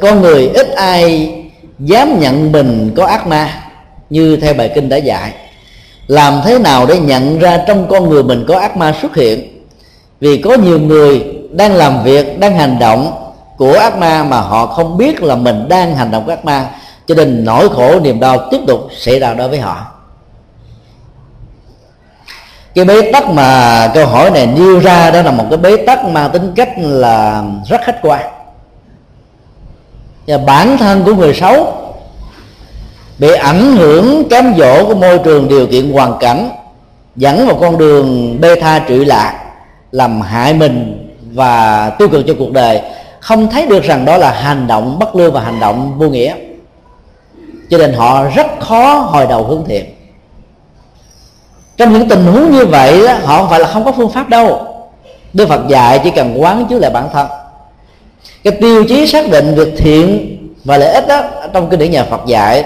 con người ít ai dám nhận mình có ác ma, như theo bài kinh đã dạy. Làm thế nào để nhận ra trong con người mình có ác ma xuất hiện? Vì có nhiều người đang làm việc, đang hành động của ác ma mà họ không biết là mình đang hành động của ác ma, cho nên nỗi khổ niềm đau tiếp tục xảy ra đối với họ. Cái bế tắc mà câu hỏi này nêu ra đó là một cái bế tắc mang tính cách là rất khách quan. Và bản thân của người xấu bị ảnh hưởng, cám dỗ của môi trường điều kiện hoàn cảnh, dẫn vào con đường bê tha trụy lạc làm hại mình và tiêu cực cho cuộc đời không thấy được rằng đó là hành động bất lương và hành động vô nghĩa. Cho nên họ rất khó hồi đầu hướng thiện. Trong những tình huống như vậy đó, họ không phải là không có phương pháp đâu. Đức Phật dạy chỉ cần quán chiếu lại bản thân. Cái tiêu chí xác định việc thiện và lợi ích đó trong kinh điển nhà Phật dạy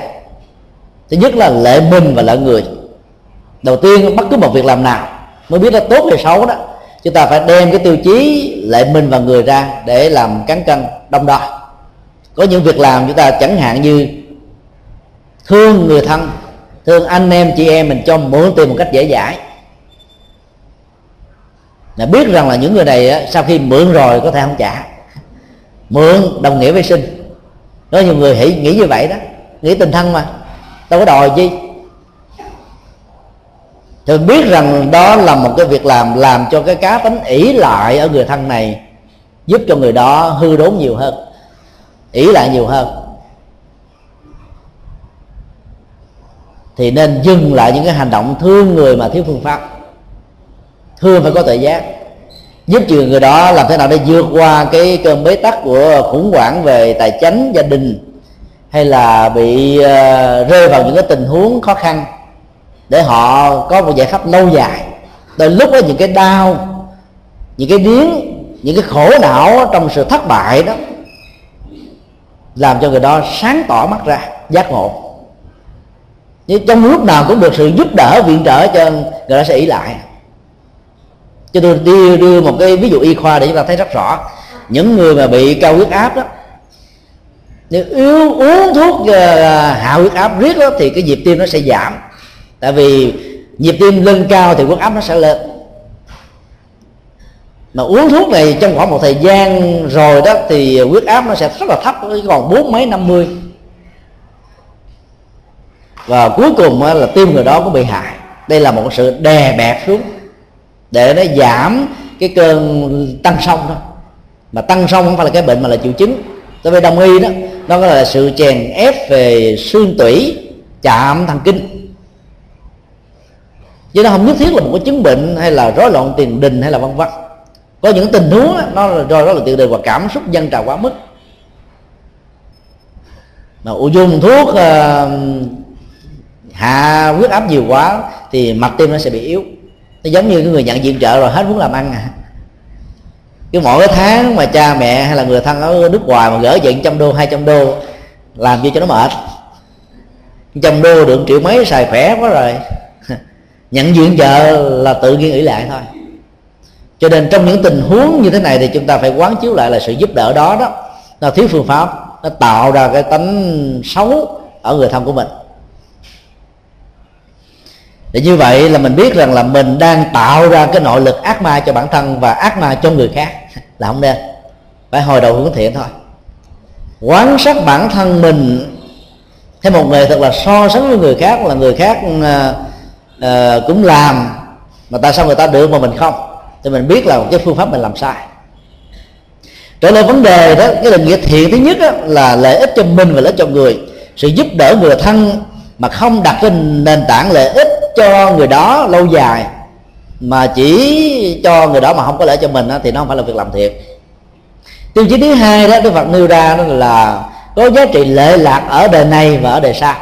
thứ nhất là lệ mình và lợi người. Đầu tiên bất cứ một việc làm nào mới biết là tốt hay xấu đó chúng ta phải đem cái tiêu chí lệ mình và người ra để làm cán cân đông đo. Có những việc làm chúng ta chẳng hạn như thương người thân, thương anh em, chị em mình cho mượn tiền một cách dễ dãi. Là biết rằng là những người này sau khi mượn rồi có thể không trả. Mượn đồng nghĩa với sinh. Có nhiều người hãy nghĩ như vậy đó. Nghĩ tình thân mà. Đâu có đòi chi thường biết rằng đó là một cái việc làm làm cho cái cá tính ỷ lại ở người thân này giúp cho người đó hư đốn nhiều hơn ỷ lại nhiều hơn. Thì nên dừng lại những cái hành động thương người mà thiếu phương pháp. Thương phải có tự giác. Giúp cho người đó làm thế nào để vượt qua cái cơn bế tắc của khủng hoảng về tài chính gia đình hay là bị uh, rơi vào những cái tình huống khó khăn để họ có một giải pháp lâu dài. Đôi lúc đó những cái đau những cái điếng những cái khổ não trong sự thất bại đó làm cho người đó sáng tỏ mắt ra giác ngộ. Nhưng trong lúc nào cũng được sự giúp đỡ viện trợ cho người đó sẽ ý lại. Cho tôi đưa, đưa một cái ví dụ y khoa để chúng ta thấy rất rõ. Những người mà bị cao huyết áp đó nếu yếu uống thuốc ờ, hạ huyết áp riết đó thì cái nhịp tim nó sẽ giảm tại vì nhịp tim lên cao thì huyết áp nó sẽ lên. Mà uống thuốc này trong khoảng một thời gian rồi đó thì huyết áp nó sẽ rất là thấp còn bốn mấy năm mươi. Và cuối cùng là tim người đó cũng bị hại. Đây là một sự đè bẹp xuống để nó giảm cái cơn tăng sông thôi. Mà tăng sông không phải là cái bệnh mà là triệu chứng. Đối với đông y đó, nó là sự chèn ép về xương tủy, chạm thần kinh chứ nó không nhất thiết là một cái chứng bệnh hay là rối loạn tiền đình hay là vân vân. Có những tình huống đó, nó là do đó là tiền đình và cảm xúc dân trào quá mức. Mà dùng thuốc uh, hạ huyết áp nhiều quá thì mạch tim nó sẽ bị yếu. Nó giống như cái người nhận viện trợ rồi hết muốn làm ăn à. Cái mỗi cái tháng mà cha mẹ hay là người thân ở nước ngoài mà gỡ viện trăm đô hai trăm đô làm gì cho nó mệt? Trăm đô được triệu mấy xài khỏe quá rồi nhận diện vợ là tự nhiên ủy lại thôi. Cho nên trong những tình huống như thế này thì chúng ta phải quán chiếu lại là sự giúp đỡ đó đó. Nó thiếu phương pháp, nó tạo ra cái tánh xấu ở người thân của mình. Để như vậy là mình biết rằng là mình đang tạo ra cái nội lực ác ma cho bản thân và ác ma cho người khác. Là không nên. Phải hồi đầu hướng thiện thôi. Quán sát bản thân mình. Theo một người thật là so sánh với người khác là người khác à, uh, cũng làm mà tại sao người ta được mà mình không? Thì mình biết là cái phương pháp mình làm sai. Trở lại vấn đề đó cái định nghĩa thiện thứ nhất đó, là lợi ích cho mình và lợi ích cho người. Sự giúp đỡ người thân mà không đặt trên nền tảng lợi ích cho người đó lâu dài mà chỉ cho người đó mà không có lợi cho mình đó, thì nó không phải là việc làm thiện. Tiêu chí thứ hai đó đức phật nêu ra đó là có giá trị lệ lạc ở đời này và ở đời sau.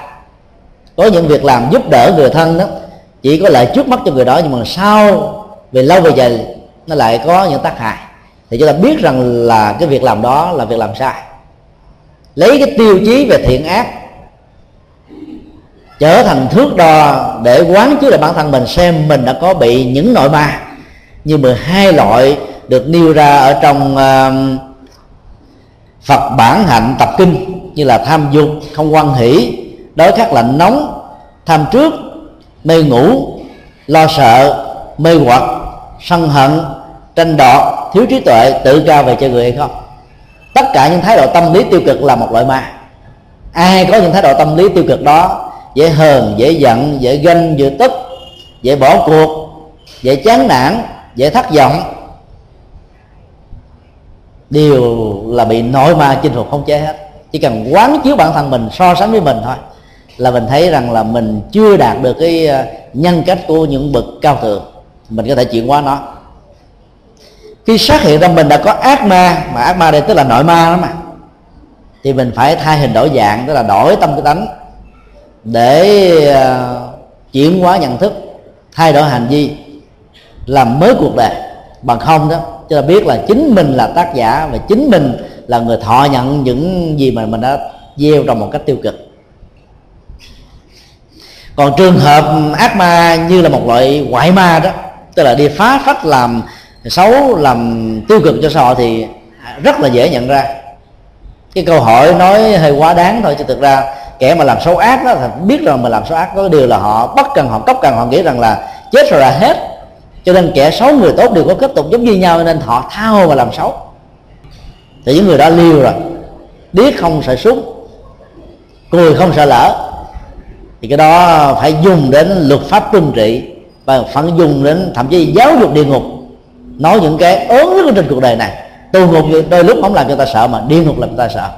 Có những việc làm giúp đỡ người thân đó chỉ có lợi trước mắt cho người đó nhưng mà sau về lâu về dài nó lại có những tác hại. Thì chúng ta biết rằng là cái việc làm đó là việc làm sai. Lấy cái tiêu chí về thiện ác trở thành thước đo để quán chiếu lại bản thân mình xem mình đã có bị những nội ma như 12 loại được nêu ra ở trong uh, Phật bản hạnh tập kinh như là tham dục không quan hỷ đối khắc lạnh nóng tham trước mê ngủ, lo sợ, mê hoặc, sân hận, tranh đoạt thiếu trí tuệ, tự cao về cho người hay không? Tất cả những thái độ tâm lý tiêu cực là một loại ma. Ai có những thái độ tâm lý tiêu cực đó, dễ hờn, dễ giận, dễ ganh, dễ tức, dễ bỏ cuộc, dễ chán nản, dễ thất vọng. Đều là bị nội ma chinh phục không chế hết. Chỉ cần quán chiếu bản thân mình, so sánh với mình thôi là mình thấy rằng là mình chưa đạt được cái ờ, nhân cách của những bậc cao thượng. Mình có thể chuyển hóa nó. Khi phát hiện ra mình đã có ác ma, mà ác ma đây tức là nội ma đó mà, thì mình phải thay hình đổi dạng, tức là đổi tâm cái tánh để ờ, chuyển hóa nhận thức, thay đổi hành vi, làm mới cuộc đời. Bằng không đó cho ta biết là chính mình là tác giả và chính mình là người thọ nhận những gì mà mình đã gieo trong một cách tiêu cực còn trường hợp ác ma như là một loại ngoại ma đó, tức là đi phá phách làm xấu, làm tiêu cực cho xã hội thì rất là dễ nhận ra. Cái câu hỏi nói hơi quá đáng thôi, chứ thực ra kẻ mà làm xấu ác đó, thì biết rằng mà làm xấu ác có điều là họ bất cần, họ cốc cần họ nghĩ rằng là chết rồi là hết. Cho nên kẻ xấu, người tốt đều có kết tục giống như nhau nên họ thao mà làm xấu. Thì những người đó liều rồi, điếc không sợ súng, cười không sợ lỡ thì cái đó phải dùng đến luật pháp tuân trị và phải dùng đến, thậm chí giáo dục địa ngục. Nói những cái ớn nhất trên cuộc đời này. Tù ngục đôi lúc không làm cho ta sợ mà địa ngục làm cho ta sợ.